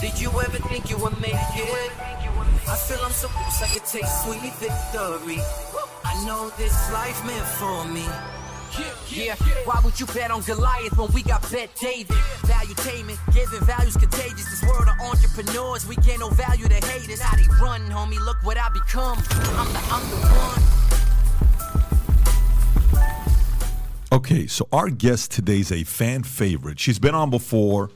Did you ever think you would make it? I feel I'm so close I could take sweet victory. I know this life meant for me. Yeah, why would you bet on Goliath when we got Bet David? Valuetainment, giving values contagious. This world of entrepreneurs, we get no value to haters. How they run, homie, look what I become. I'm the, I'm the one. Okay, so our guest today is a fan favorite. She's been on before.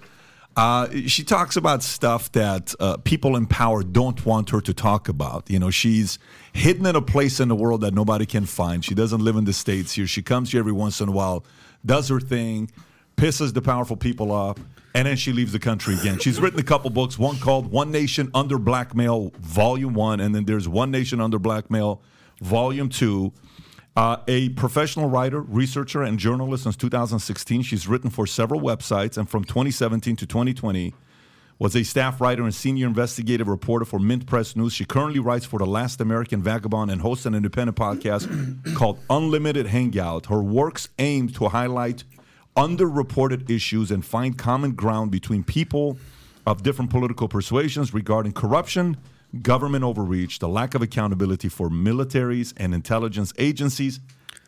Uh, she talks about stuff that uh, people in power don't want her to talk about. You know, she's hidden in a place in the world that nobody can find. She doesn't live in the States here. She comes here every once in a while, does her thing, pisses the powerful people off, and then she leaves the country again. She's written a couple books, one called One Nation Under Blackmail, Volume 1, and then there's One Nation Under Blackmail, Volume 2. Uh, a professional writer, researcher, and journalist since 2016. She's written for several websites, and from 2017 to 2020, was a staff writer and senior investigative reporter for Mint Press News. She currently writes for The Last American Vagabond and hosts an independent podcast called Unlimited Hangout. Her works aim to highlight underreported issues and find common ground between people of different political persuasions regarding corruption, government overreach, the lack of accountability for militaries and intelligence agencies,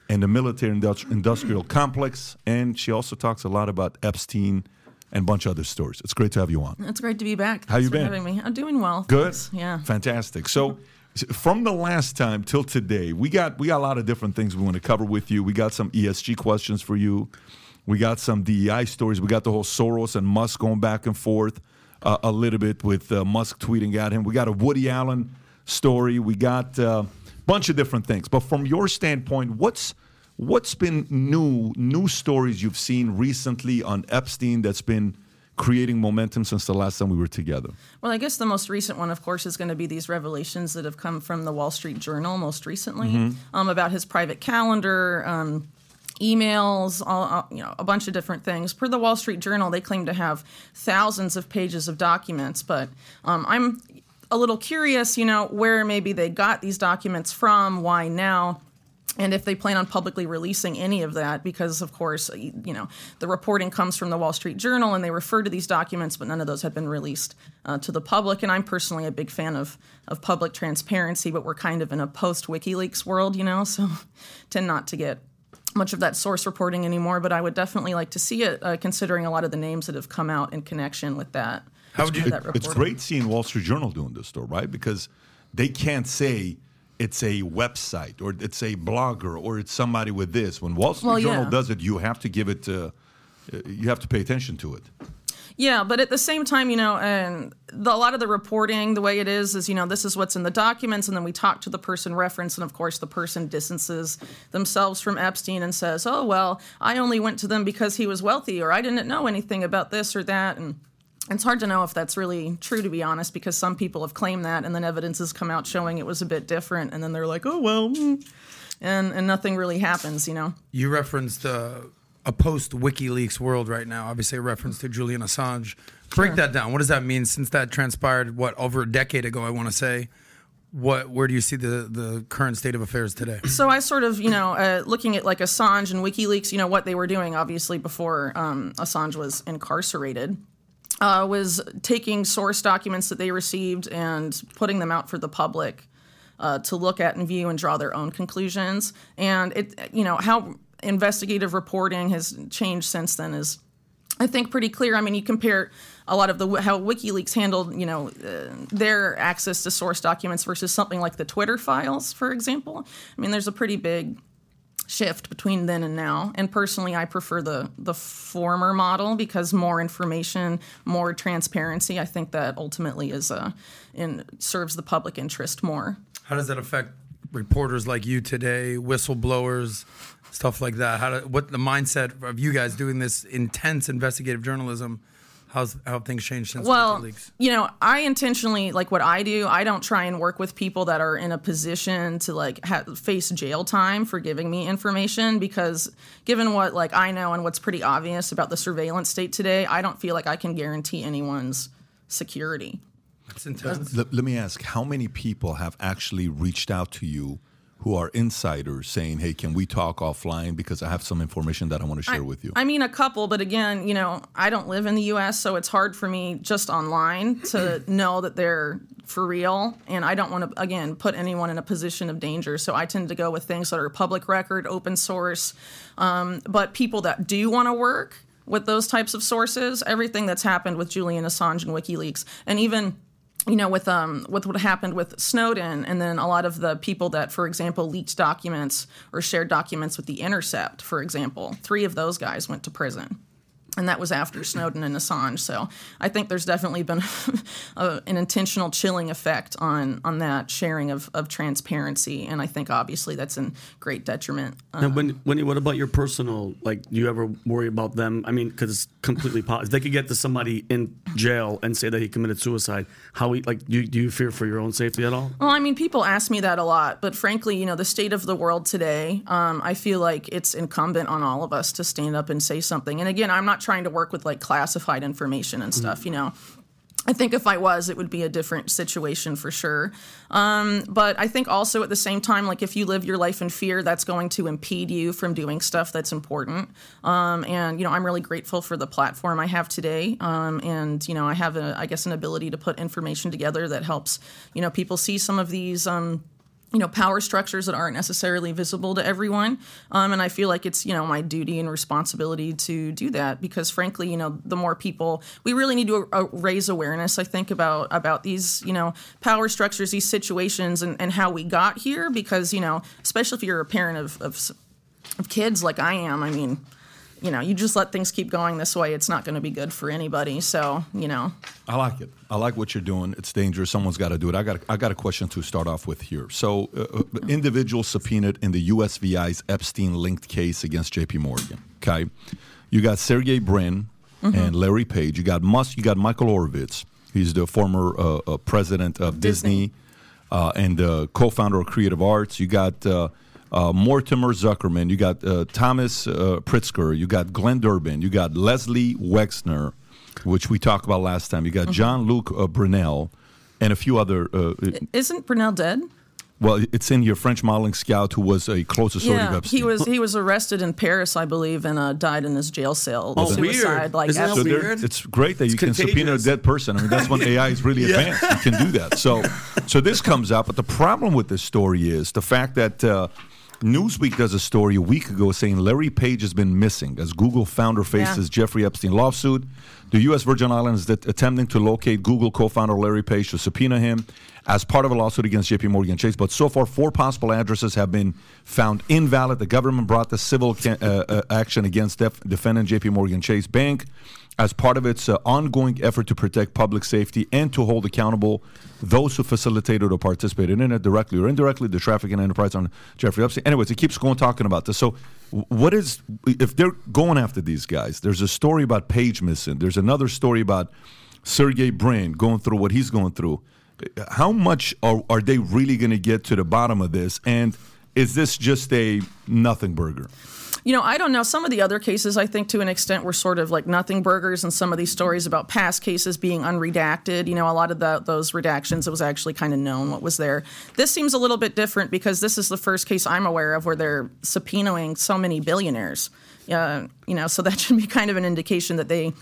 and the military industrial complex. And she also talks a lot about Epstein and a bunch of other stories. It's great to have you on. It's great to be back. How you been? Having me. I'm doing well. Good. thanks. Yeah. Fantastic. So from the last time till today, we got we got a lot of different things we want to cover with you. We got some ESG questions for you. We got some DEI stories. We got the whole Soros and Musk going back and forth uh, a little bit with uh, Musk tweeting at him. We got a Woody Allen story. We got a uh, bunch of different things. But from your standpoint, what's what's been new new stories you've seen recently on Epstein that's been creating momentum since the last time we were together? Well, I guess the most recent one, of course, is going to be these revelations that have come from the Wall Street Journal most recently Mm-hmm. um, about his private calendar. Um, emails all, you know a bunch of different things. Per the wall street journal they claim to have thousands of pages of documents but um, i'm a little curious you know where maybe they got these documents from why now and if they plan on publicly releasing any of that because of course you know the reporting comes from the wall street journal and they refer to these documents but none of those have been released uh, to the public. And i'm personally a big fan of of public transparency but we're kind of in a post wikileaks world you know so tend not to get much of that source reporting anymore but i would definitely like to see it uh, considering a lot of the names that have come out in connection with that How would you- that It's great seeing Wall Street Journal doing this, though, right? Because they can't say it's a website or it's a blogger or it's somebody with this. When Wall Street Well, Journal yeah. does it, you have to give it. Uh, uh, you have to pay attention to it. Yeah, but at the same time, you know, and the, a lot of the reporting, the way it is, is you know, this is what's in the documents, and then we talk to the person referenced, and of course, the person distances themselves from Epstein and says, "Oh well, I only went to them because he was wealthy, or I didn't know anything about this or that," and it's hard to know if that's really true, to be honest, because some people have claimed that, and then evidence has come out showing it was a bit different, and then they're like, "Oh well," mm," and and nothing really happens, you know. You referenced uh, a post WikiLeaks world right now. Obviously, a reference to Julian Assange. Break that down. What does that mean? Since that transpired, what over a decade ago, I want to say. What? Where do you see the the current state of affairs today? so I sort of, you know, uh, looking at like Assange and WikiLeaks, you know, what they were doing, obviously, before um, Assange was incarcerated, uh, was taking source documents that they received and putting them out for the public uh, to look at and view and draw their own conclusions. And it, you know, how investigative reporting has changed since then is I think pretty clear. I mean, you compare a lot of the how WikiLeaks handled, you know, uh, their access to source documents versus something like the Twitter files, for example. I mean, there's a pretty big shift between then and now. And personally, I prefer the the former model because more information, more transparency. I think that ultimately is a and serves the public interest more. How does that affect reporters like you today, whistleblowers, stuff like that? How do, what the mindset of you guys doing this intense investigative journalism? How's how things changed since well, WikiLeaks? you know, I intentionally like what I do. I don't try and work with people that are in a position to like ha- face jail time for giving me information because, given what like I know and what's pretty obvious about the surveillance state today, I don't feel like I can guarantee anyone's security. That's intense. Let, let me ask: How many people have actually reached out to you who are insiders saying, "Hey, can we talk offline because I have some information that I want to share with you?" I mean, a couple, but again, you know, I don't live in the U.S., so it's hard for me just online to know that they're for real. And I don't want to, again, put anyone in a position of danger. So I tend to go with things that are public record, open source. Um, but people that do want to work with those types of sources, everything that's happened with Julian Assange and WikiLeaks, and even you know, with um, with what happened with Snowden, and then a lot of the people that, for example, leaked documents or shared documents with the Intercept, for example, three of those guys went to prison and that was after Snowden and Assange. So I think there's definitely been a, an intentional chilling effect on on that sharing of, of transparency, and I think obviously that's in great detriment. Um, and when, when what about your personal? Like, do you ever worry about them? I mean, because it's completely possible. If they could get to somebody in jail and say that he committed suicide, how we like? Do you, do you fear for your own safety at all? Well, I mean, people ask me that a lot, but frankly, you know, the state of the world today, um, I feel like it's incumbent on all of us to stand up and say something. And again, I'm not trying to work with like classified information and stuff, mm-hmm. you know. I think if I was, it would be a different situation for sure. Um, but I think also at the same time, like if you live your life in fear, that's going to impede you from doing stuff that's important. Um, and you know, I'm really grateful for the platform I have today. Um, and you know, I have a, I guess, an ability to put information together that helps you know people see some of these um, you know power structures that aren't necessarily visible to everyone. Um, and i feel like it's you know my duty and responsibility to do that because frankly you know the more people we really need to uh, raise awareness i think about about these you know power structures these situations and, and how we got here because you know especially if you're a parent of, of, of kids like i am i mean you know, you just let things keep going this way, it's not going to be good for anybody. So, you know. I like it. I like what you're doing. It's dangerous. Someone's got to do it. I got. I got a question to start off with here. So, uh, uh individual subpoenaed in the USVI's Epstein-linked case against J.P. Morgan. Okay, you got Sergey Brin mm-hmm. and Larry Page. You got Musk. You got Michael Ovitz. He's the former uh, uh, president of Disney, Disney uh, and co-founder of Creative Arts. You got uh, uh, Mortimer Zuckerman, you got uh, Thomas uh, Pritzker, you got Glenn Dubin, you got Leslie Wexner, which we talked about last time. You got mm-hmm. Jean Luc uh, Brunel, and a few other. Uh, Isn't Brunel dead? Well, it's in your French modeling scout who was a close associate yeah, of Epstein. He was he was arrested in Paris, I believe, and uh, died in his jail cell. Oh, suicide, weird. like Isn't that weird? It's great that it's you contagious. can subpoena a dead person. I mean, that's when AI is really yeah. advanced. You can do that. So, so this comes out, but the problem with this story is the fact that. Uh, Newsweek does a story a week ago saying Larry Page has been missing as Google founder faces yeah. Jeffrey Epstein lawsuit. The U.S. Virgin Islands is attempting to locate Google co-founder Larry Page to subpoena him as part of a lawsuit against J.P. Morgan Chase. But so far, four possible addresses have been found invalid. The government brought the civil uh, uh, action against def- defendant J.P. Morgan Chase Bank as part of its uh, ongoing effort to protect public safety and to hold accountable those who facilitated or participated in it directly or indirectly, the trafficking enterprise on Jeffrey Epstein. Anyways, it keeps going talking about this. So, what is if they're going after these guys? There's a story about Page missing. There's another story about Sergey Brin going through what he's going through. How much are, are they really going to get to the bottom of this? And is this just a nothing burger? You know, I don't know. Some of the other cases, I think, to an extent, were sort of like nothing burgers, and some of these stories about past cases being unredacted. You know, a lot of the, those redactions, it was actually kind of known what was there. This seems a little bit different because this is the first case I'm aware of where they're subpoenaing so many billionaires. Uh, you know, so that should be kind of an indication that they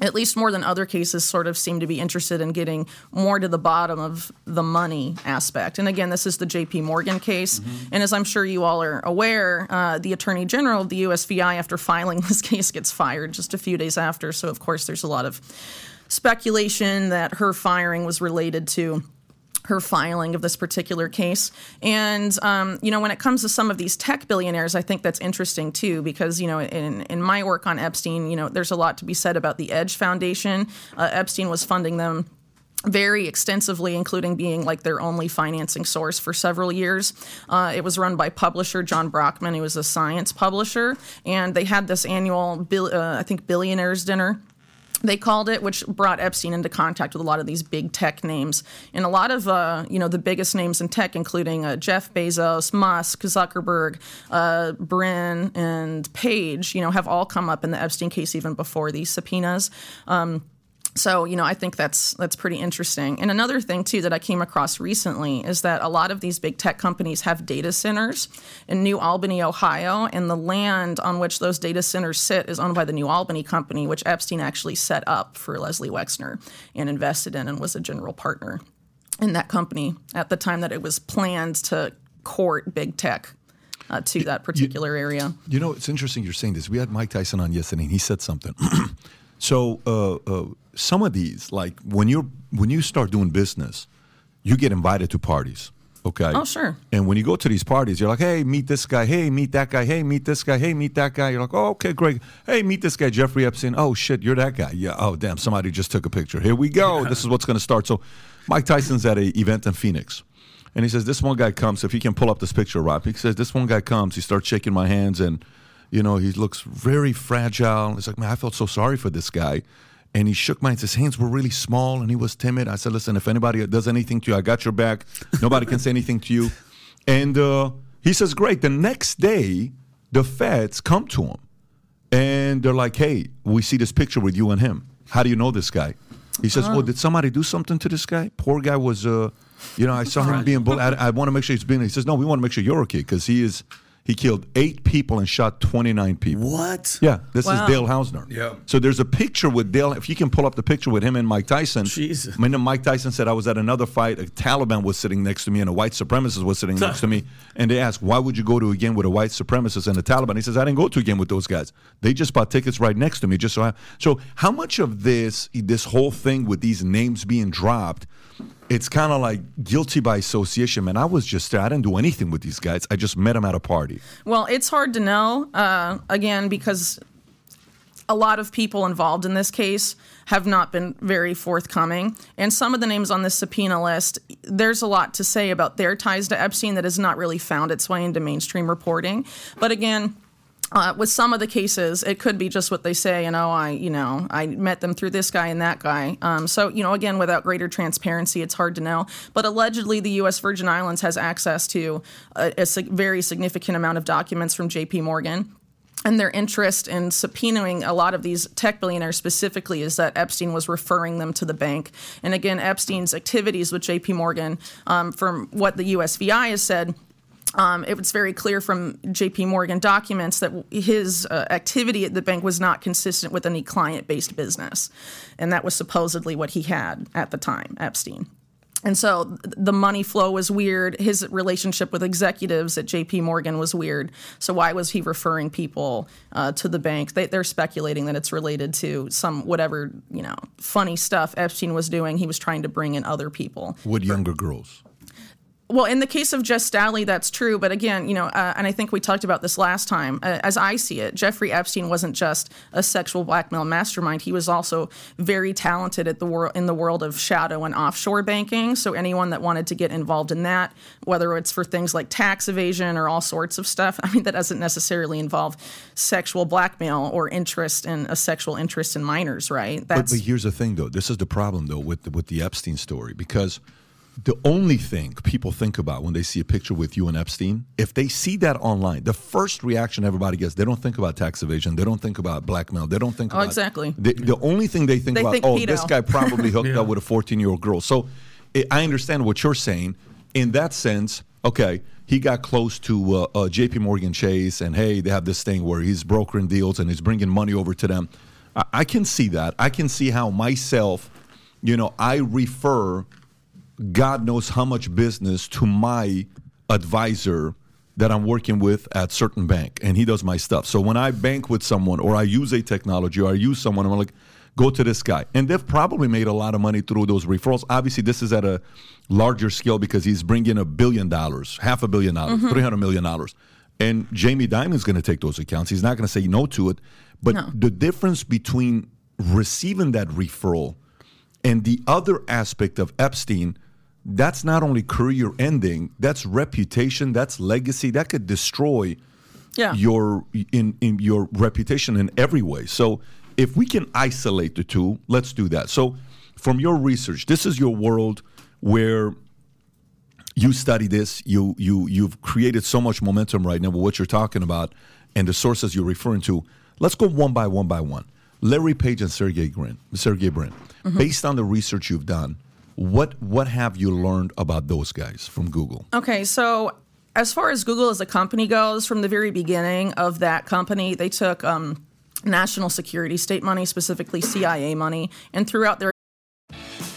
at least more than other cases, sort of seem to be interested in getting more to the bottom of the money aspect. And again, this is the J.P. Morgan case. Mm-hmm. And as I'm sure you all are aware, uh, the Attorney General of the USVI, after filing this case, gets fired just a few days after. So, of course, there's a lot of speculation that her firing was related to her filing of this particular case. And, um, you know, when it comes to some of these tech billionaires, I think that's interesting too, because, you know, in, in my work on Epstein, you know, there's a lot to be said about the Edge Foundation. Uh, Epstein was funding them very extensively, including being like their only financing source for several years. Uh, it was run by publisher John Brockman, who was a science publisher, and they had this annual, uh, I think, billionaires dinner they called it, which brought Epstein into contact with a lot of these big tech names, and a lot of uh, you know the biggest names in tech, including uh, Jeff Bezos, Musk, Zuckerberg, uh, Brin, and Page. You know, have all come up in the Epstein case even before these subpoenas. Um, So, you know, I think that's that's pretty interesting. And another thing too that I came across recently is that a lot of these big tech companies have data centers in New Albany, Ohio, and the land on which those data centers sit is owned by the New Albany company, which Epstein actually set up for Leslie Wexner and invested in and was a general partner in that company at the time that it was planned to court big tech uh, to that particular area. You know, it's interesting you're saying this. We had Mike Tyson on yesterday, and he said something. so uh, uh, some of these, like when you're when you start doing business, you get invited to parties. Okay. Oh, sure. And when you go to these parties, you're like, hey, meet this guy. Hey, meet that guy. Hey, meet this guy. Hey, meet that guy. You're like, oh, okay, great. Hey, meet this guy, Jeffrey Epstein. Oh, shit, you're that guy. Yeah. Oh, damn, somebody just took a picture. Here we go. This is what's going to start. So Mike Tyson's at an event in Phoenix. And he says, this one guy comes. If he can pull up this picture, Rob, he says, this one guy comes. He starts shaking my hands and, you know, he looks very fragile. He's like, man, I felt so sorry for this guy and he shook my hands. His hands were really small and he was timid. I said, listen, if anybody does anything to you, I got your back. Nobody can say anything to you. And uh, he says, great. The next day, the feds come to him and they're like, hey, we see this picture with you and him. How do you know this guy? He says, well, did somebody do something to this guy? Poor guy was, uh, you know, I saw him being bullied. I, I want to make sure he's being. He says, no, we want to make sure you're okay because he is. He killed eight people and shot 29 people. What? Yeah, this Wow. is Dale Hausner. Yeah. So there's a picture with Dale. If you can pull up the picture with him and Mike Tyson. Jesus. I mean, Mike Tyson said I was at another fight. A Taliban was sitting next to me, and a white supremacist was sitting next to me. And they asked, "Why would you go to a game with a white supremacist and a Taliban?" He says, "I didn't go to a game with those guys. They just bought tickets right next to me, just so I." So how much of this, this whole thing with these names being dropped? It's kind of like guilty by association, man. I was just there. I didn't do anything with these guys. I just met them at a party. Well, it's hard to know, uh, again, because a lot of people involved in this case have not been very forthcoming. And some of the names on this subpoena list, there's a lot to say about their ties to Epstein that has not really found its way into mainstream reporting. But again, uh, with some of the cases, it could be just what they say, you know, I, you know, I met them through this guy and that guy. Um, so, you know, again, without greater transparency, it's hard to know. But allegedly, the U.S. Virgin Islands has access to a, a sig- very significant amount of documents from J.P. Morgan. And their interest in subpoenaing a lot of these tech billionaires specifically is that Epstein was referring them to the bank. And again, Epstein's activities with J.P. Morgan, um, from what the USVI has said, um, it was very clear from J.P. Morgan documents that his uh, activity at the bank was not consistent with any client-based business, and that was supposedly what he had at the time, Epstein. And so th- the money flow was weird. His relationship with executives at J.P. Morgan was weird. So why was he referring people uh, to the bank? They, they're speculating that it's related to some whatever you know funny stuff Epstein was doing. He was trying to bring in other people. with younger girls. Well, in the case of Jes Staley, that's true. But again, you know, uh, and I think we talked about this last time. Uh, as I see it, Jeffrey Epstein wasn't just a sexual blackmail mastermind. He was also very talented at the world in the world of shadow and offshore banking. So anyone that wanted to get involved in that, whether it's for things like tax evasion or all sorts of stuff, I mean, that doesn't necessarily involve sexual blackmail or interest in a sexual interest in minors, right? But, but here's the thing, though. This is the problem, though, with the, with the Epstein story, because the only thing people think about when they see a picture with you and Epstein, if they see that online, the first reaction everybody gets, they don't think about tax evasion, they don't think about blackmail, they don't think Oh, about exactly. The, the only thing they think They about, think oh, pedo. this guy probably hooked up with a 14 year old girl. So I I understand what you're saying. In that sense, okay, he got close to uh, uh, J.P. Morgan Chase, and hey, they have this thing where he's brokering deals and he's bringing money over to them. I, I can see that. I can see how myself, you know, I refer God knows how much business to my advisor that I'm working with at certain bank, and he does my stuff. So when I bank with someone, or I use a technology, or I use someone, I'm like, go to this guy, and they've probably made a lot of money through those referrals. Obviously, this is at a larger scale because he's bringing a billion dollars, half a billion dollars, mm-hmm. three hundred million dollars, and Jamie Dimon's going to take those accounts. He's not going to say no to it, but No. the difference between receiving that referral and the other aspect of Epstein, that's not only career ending, that's reputation, that's legacy, that could destroy yeah. your in, in your reputation in every way. So if we can isolate the two, let's do that. So from your research, this is your world where you study this, you you you've created so much momentum right now with what you're talking about and the sources you're referring to. Let's go one by one by one. Larry Page and Sergey Brin. Sergey Brin. Mm-hmm. based on the research you've done, what what have you learned about those guys from Google? Okay, so as far as Google as a company goes, from the very beginning of that company, they took um, national security state money, specifically CIA money, and throughout their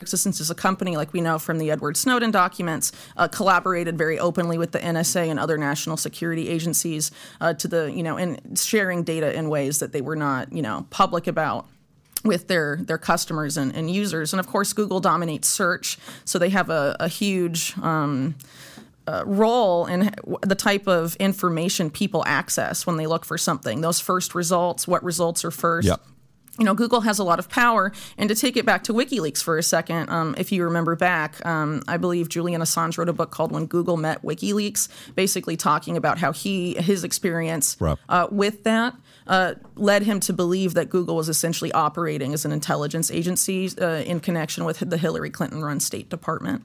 Existence as a company, like we know from the Edward Snowden documents, uh, collaborated very openly with the NSA and other national security agencies uh, to the, you know, in sharing data in ways that they were not, you know, public about with their their customers and, and users. And of course, Google dominates search, so they have a, a huge um, uh, role in the type of information people access when they look for something. Those first results, what results are first. Yep. You know, Google has a lot of power. And to take it back to WikiLeaks for a second, um, if you remember back, um, I believe Julian Assange wrote a book called "When Google Met WikiLeaks," basically talking about how he his experience Right. uh, with that uh, led him to believe that Google was essentially operating as an intelligence agency uh, in connection with the Hillary Clinton run State Department.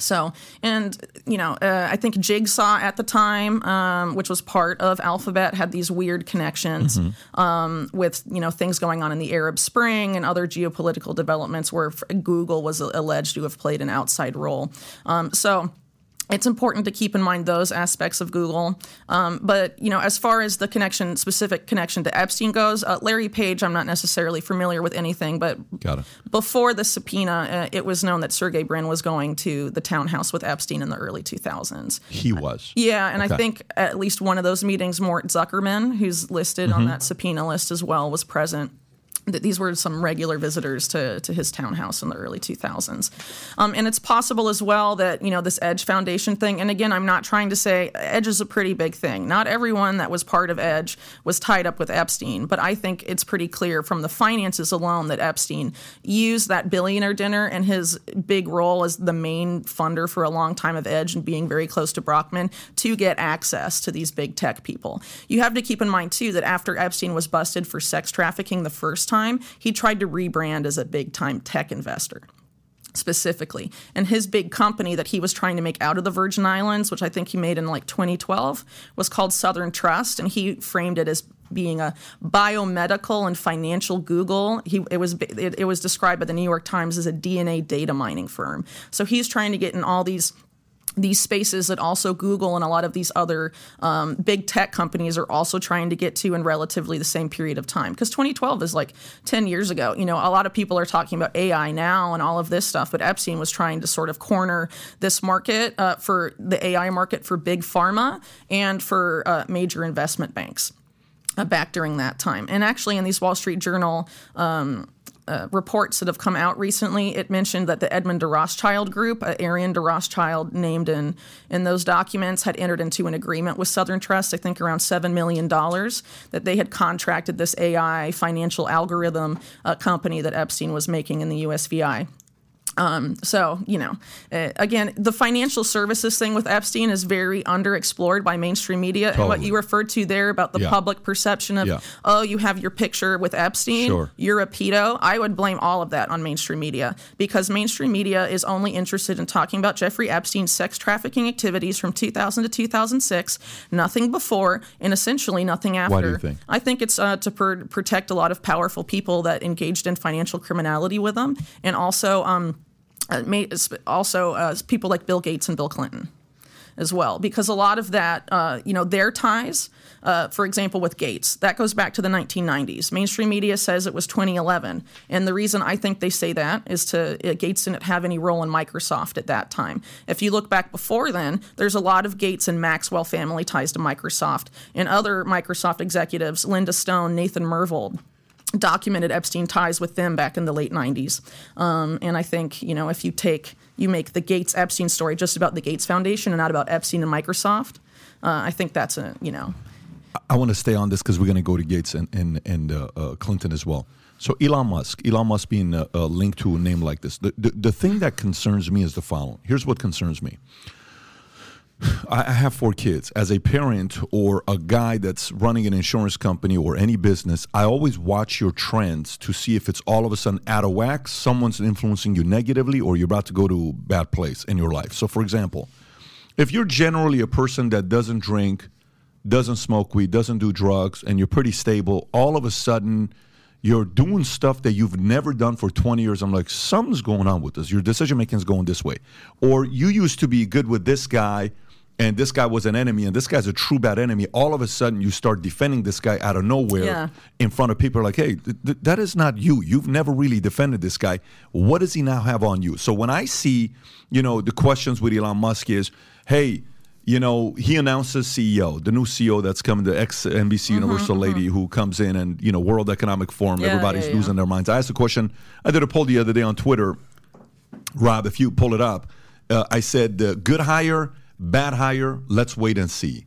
So, and you know, uh, I think Jigsaw at the time, um, which was part of Alphabet, had these weird connections um, with you know things going on in the Arab Spring and other geopolitical developments where Google was alleged to have played an outside role. Um, so it's important to keep in mind those aspects of Google. Um, but you know, as far as the connection, specific connection to Epstein goes, uh, Larry Page, I'm not necessarily familiar with anything, but Got it. before the subpoena, uh, it was known that Sergey Brin was going to the townhouse with Epstein in the early 2000s. He was. Yeah, and Okay. I think at least one of those meetings, Mort Zuckerman, who's listed Mm-hmm. on that subpoena list as well, was present. That these were some regular visitors to, to his townhouse in the early 2000s. Um, and it's possible as well that, you know, this Edge Foundation thing, and again, I'm not trying to say Edge is a pretty big thing. Not everyone that was part of Edge was tied up with Epstein, but I think it's pretty clear from the finances alone that Epstein used that billionaire dinner and his big role as the main funder for a long time of Edge and being very close to Brockman to get access to these big tech people. You have to keep in mind, too, that after Epstein was busted for sex trafficking the first time, he tried to rebrand as a big time tech investor specifically. And his big company that he was trying to make out of the Virgin Islands, which I think he made in like 2012, was called Southern Trust, and he framed it as being a biomedical and financial Google. He it was it, it was described by the New York Times as a DNA data mining firm. So he's trying to get in all these these spaces that also Google and a lot of these other um, big tech companies are also trying to get to in relatively the same period of time. Because 2012 is like 10 years ago. You know, a lot of people are talking about AI now and all of this stuff, but Epstein was trying to sort of corner this market uh, for the AI market for big pharma and for uh, major investment banks uh, back during that time. And actually, in these Wall Street Journal um, uh, reports that have come out recently, it mentioned that the Edmond de Rothschild group, uh, Ariane de Rothschild, named in in those documents, had entered into an agreement with Southern Trust. I think around seven million dollars that they had contracted this AI financial algorithm uh, company that Epstein was making in the USVI. Um, so, you know, uh, again, the financial services thing with Epstein is very underexplored by mainstream media. And what you referred to there about the Yeah. public perception of, Yeah. oh, you have your picture with Epstein, Sure. you're a pedo, I would blame all of that on mainstream media because mainstream media is only interested in talking about Jeffrey Epstein's sex trafficking activities from 2000 to 2006, nothing before, and essentially nothing after. Why do you think? I think it's uh, to pr- protect a lot of powerful people that engaged in financial criminality with them, and also um, also uh, people like Bill Gates and Bill Clinton. as well, because a lot of that, uh, you know, their ties, uh, for example, with Gates, that goes back to the 1990s. Mainstream media says it was 2011, and the reason I think they say that is to uh, Gates didn't have any role in Microsoft at that time. If you look back before then, there's a lot of Gates and Maxwell family ties to Microsoft, and other Microsoft executives, Linda Stone, Nathan Myhrvold, documented Epstein ties with them back in the late 90s. Um, and I think, you know, if you take, you make the Gates Epstein story just about the Gates Foundation and not about Epstein and Microsoft, uh, I think that's a, you know. I want to stay on this because we're going to go to Gates and, and, and uh, uh, Clinton as well. So Elon Musk, Elon Musk being uh, uh, linked to a name like this. The, the, the thing that concerns me is the following. Here's what concerns me. I have four kids. As a parent or a guy that's running an insurance company or any business, I always watch your trends to see if it's all of a sudden out of whack, someone's influencing you negatively, or you're about to go to a bad place in your life. So, for example, if you're generally a person that doesn't drink, doesn't smoke weed, doesn't do drugs, and you're pretty stable, all of a sudden you're doing stuff that you've never done for 20 years. I'm like, something's going on with this. Your decision making is going this way. Or you used to be good with this guy and this guy was an enemy and this guy's a true bad enemy all of a sudden you start defending this guy out of nowhere Yeah. in front of people like hey th- th- that is not you. You've never really defended this guy. What does he now have on you? So when i see you know the questions with elon musk is hey you know he announces ceo the new ceo that's coming the ex nbc universal lady who comes in and you know world economic forum Mm-hmm, Yeah, everybody's yeah. losing their minds. I asked a question i did a poll the other day on twitter Rob, if you pull it up, uh, I said uh, good hire, bad hire, let's wait and see.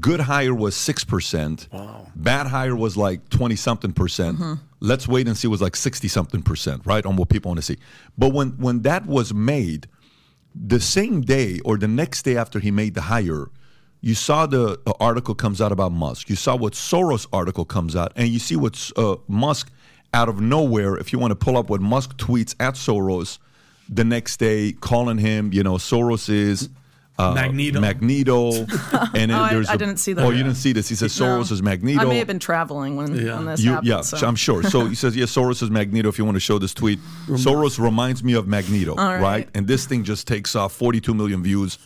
Good hire was 6%. Wow. Bad hire was like 20 something percent. Let's wait and see was like 60 something percent, right? On what people want to see. But when, when that was made, the same day or the next day after he made the hire, you saw the uh, article comes out about Musk. You saw what Soros article comes out, and you see what uh, Musk out of nowhere. If you want to pull up what Musk tweets at Soros the next day, calling him, you know, Soros is. Uh, Magneto. Magneto, and then Oh, I- there's I a- didn't see that. Oh, you didn't see this? He says Soros No. is Magneto. I may have been traveling when, Yeah. when this You- happened. yeah, so. I'm sure. So he says, yeah, Soros is Magneto. If you want to show this tweet, Soros reminds me of Magneto, right. right. And this thing just takes off 42 million views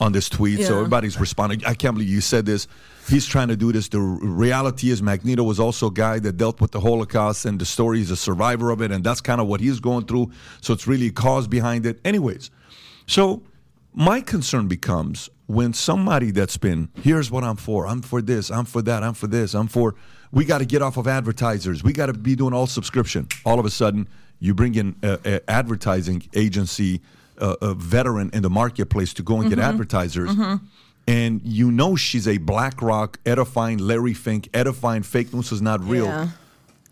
on this tweet. So everybody's responding. I can't believe you said this. He's trying to do this. The reality is, Magneto was also a guy that dealt with the Holocaust, and the story is a survivor of it, and that's kind of what he's going through. So it's really a cause behind it. Anyways, so my concern becomes when somebody that's been, here's what I'm for, I'm for this, I'm for that, I'm for this, I'm for, we got to get off of advertisers, we got to be doing all subscription. All of a sudden, you bring in an advertising agency, uh, a veteran in the marketplace to go and get advertisers. And you know she's a BlackRock, edifying Larry Fink, edifying fake news is not real. Yeah.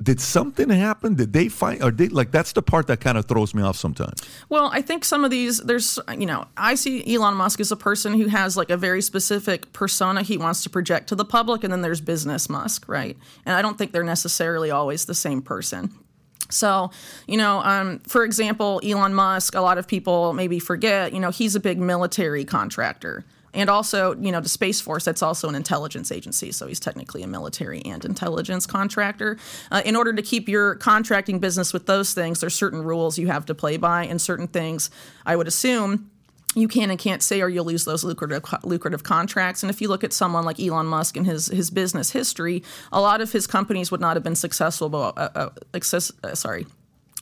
Did something happen? Did they find, or they like that's the part that kind of throws me off sometimes. Well, I think some of these, there's, you know, I see Elon Musk as a person who has like a very specific persona he wants to project to the public, and then there's business Musk, right? And I don't think they're necessarily always the same person. So, you know, um, for example, Elon Musk, a lot of people maybe forget, you know, he's a big military contractor. And also, you know, the Space Force, that's also an intelligence agency. So he's technically a military and intelligence contractor. Uh, in order to keep your contracting business with those things, there's certain rules you have to play by, and certain things I would assume you can and can't say or you'll lose those lucrative lucrative contracts. And if you look at someone like Elon Musk and his his business history, a lot of his companies would not have been successful. Uh, uh, access, uh, sorry.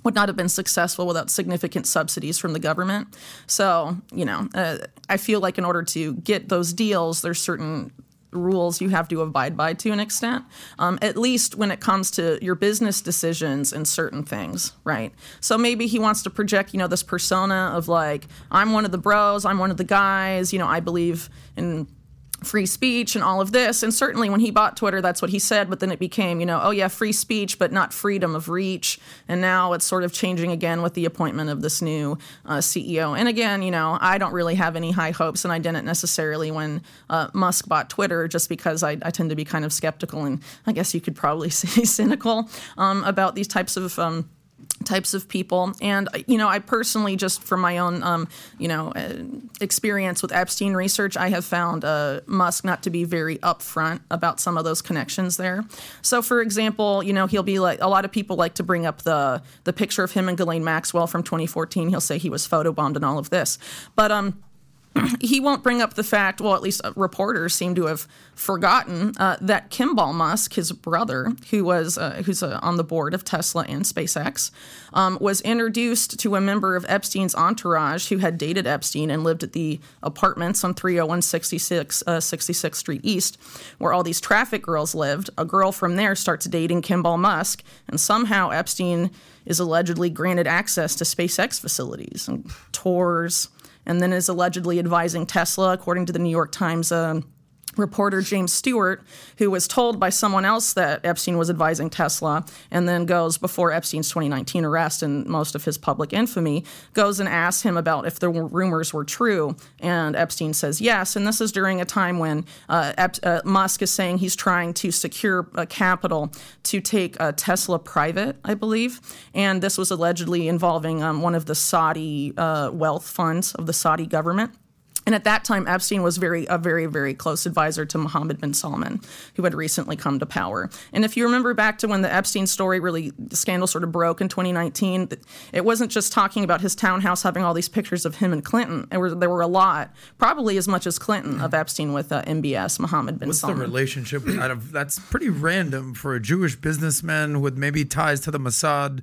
Would not have been successful without significant subsidies from the government. So, you know, uh, I feel like in order to get those deals, there's certain rules you have to abide by to an extent, um, at least when it comes to your business decisions and certain things, right? So maybe he wants to project, you know, this persona of like, I'm one of the bros, I'm one of the guys, you know, I believe in free speech and all of this. And certainly when he bought Twitter, that's what he said. But then it became, you know, oh yeah, free speech, but not freedom of reach. And now it's sort of changing again with the appointment of this new uh, CEO. And again, you know, I don't really have any high hopes, and I didn't necessarily when uh, Musk bought Twitter, just because I, I tend to be kind of skeptical and I guess you could probably say cynical um, about these types of. Um, types of people. And you know i personally just from my own um, you know uh, experience with epstein research i have found uh, musk not to be very upfront about some of those connections there. So for example you know he'll be like a lot of people like to bring up the the picture of him and Ghislaine maxwell from 2014 he'll say he was photobombed and all of this. But um he won't bring up the fact, well, at least uh, reporters seem to have forgotten uh, that Kimball Musk, his brother, who was uh, who's uh, on the board of Tesla and SpaceX, um, was introduced to a member of Epstein's entourage who had dated Epstein and lived at the apartments on 301 66, uh, 66th Street East, where all these traffic girls lived. A girl from there starts dating Kimball Musk, and somehow Epstein is allegedly granted access to SpaceX facilities and tours and then is allegedly advising Tesla, according to the New York Times. Uh, reporter James Stewart, who was told by someone else that Epstein was advising Tesla, and then goes before Epstein's 2019 arrest and most of his public infamy, goes and asks him about if the rumors were true. And Epstein says yes. And this is during a time when uh, Ep- uh, Musk is saying he's trying to secure uh, capital to take Tesla private, I believe. And this was allegedly involving um, one of the Saudi uh, wealth funds of the Saudi government. And at that time, Epstein was very a very very close advisor to Mohammed bin Salman, who had recently come to power. And if you remember back to when the Epstein story really the scandal sort of broke in 2019, it wasn't just talking about his townhouse having all these pictures of him and Clinton. There were there were a lot, probably as much as Clinton, of Epstein with uh, MBS, Mohammed bin What's Salman. the relationship? Out of that's pretty random for a Jewish businessman with maybe ties to the Mossad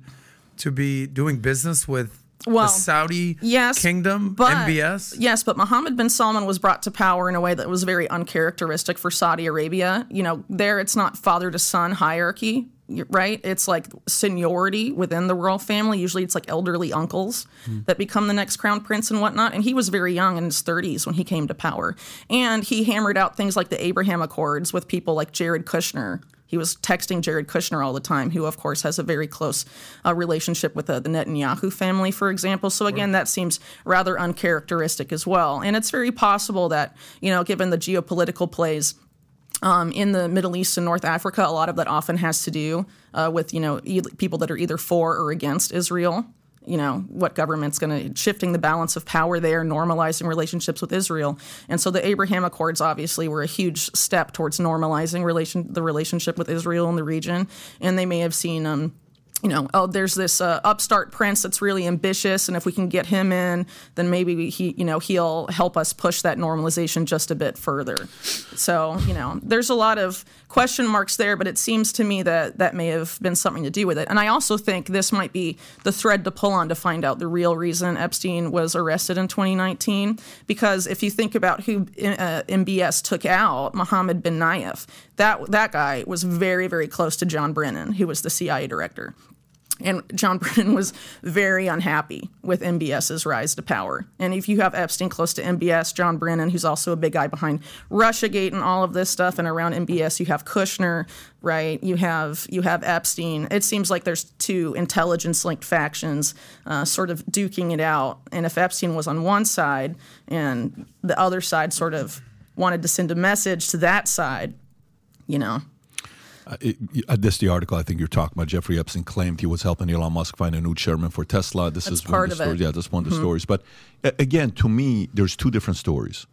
to be doing business with Well, the Saudi yes, kingdom, but, MBS. Yes, but Mohammed bin Salman was brought to power in a way that was very uncharacteristic for Saudi Arabia. You know, there it's not father to son hierarchy, right? It's like seniority within the royal family. Usually it's like elderly uncles hmm. that become the next crown prince and whatnot. And he was very young in his 30s when he came to power. And he hammered out things like the Abraham Accords with people like Jared Kushner. He was texting Jared Kushner all the time, who, of course, has a very close uh, relationship with uh, the Netanyahu family, for example. So, again, that seems rather uncharacteristic as well. And it's very possible that, you know, given the geopolitical plays, um, in the Middle East and North Africa, a lot of that often has to do uh, with you know e- people that are either for or against Israel. You know what government's going to shifting the balance of power there, normalizing relationships with Israel, and so the Abraham Accords obviously were a huge step towards normalizing relation the relationship with Israel in the region, and they may have seen. Um, you know, oh, there's this uh, upstart prince that's really ambitious, and if we can get him in, then maybe he, you know, he'll help us push that normalization just a bit further. So, you know, there's a lot of question marks there, but it seems to me that that may have been something to do with it. And I also think this might be the thread to pull on to find out the real reason Epstein was arrested in 2019. Because if you think about who uh, MBS took out, Mohammed bin Nayef, that that guy was very, very close to John Brennan, who was the CIA director. And John Brennan was very unhappy with MBS's rise to power. And if you have Epstein close to MBS, John Brennan, who's also a big guy behind Russiagate and all of this stuff, and around MBS, you have Kushner, right? You have you have Epstein. It seems like there's two intelligence-linked factions, uh, sort of duking it out. And if Epstein was on one side, and the other side sort of wanted to send a message to that side, you know, It, uh, this the article I think you're talking about. Jeffrey Epstein claimed he was helping Elon Musk find a new chairman for Tesla. This That's is one part of the of it. stories. Yeah, that's one of the stories. But uh, again, to me, there's two different stories.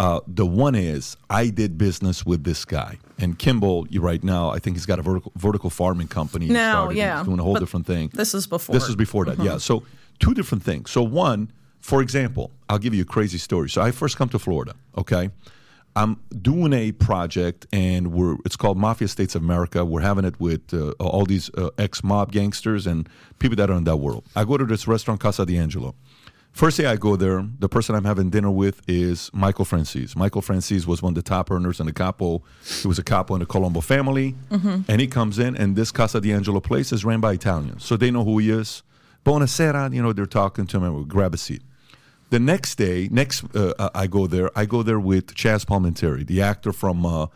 Uh, the one is I did business with this guy, and Kimball. You right now, I think he's got a vertical, vertical farming company. he No, started. yeah, he's doing a whole but different thing. this is before. This is before that, yeah. So two different things. So one, for example, I'll give you a crazy story. So I first come to Florida. Okay, I'm doing a project, and we're it's called Mafia States of America. We're having it with uh, all these uh, ex mob gangsters and people that are in that world. I go to this restaurant Casa D'Angelo. First day I go there, the person I'm having dinner with is Michael Franzese. Michael Franzese was one of the top earners in the capo. He was a capo in the Colombo family, and he comes in, and this Casa D'Angelo place is ran by Italians, so they know who he is. Buonasera, you know, they're talking to him, and we grab a seat. The next day, next uh, I go there. I go there with Chazz Palminteri, the actor from uh,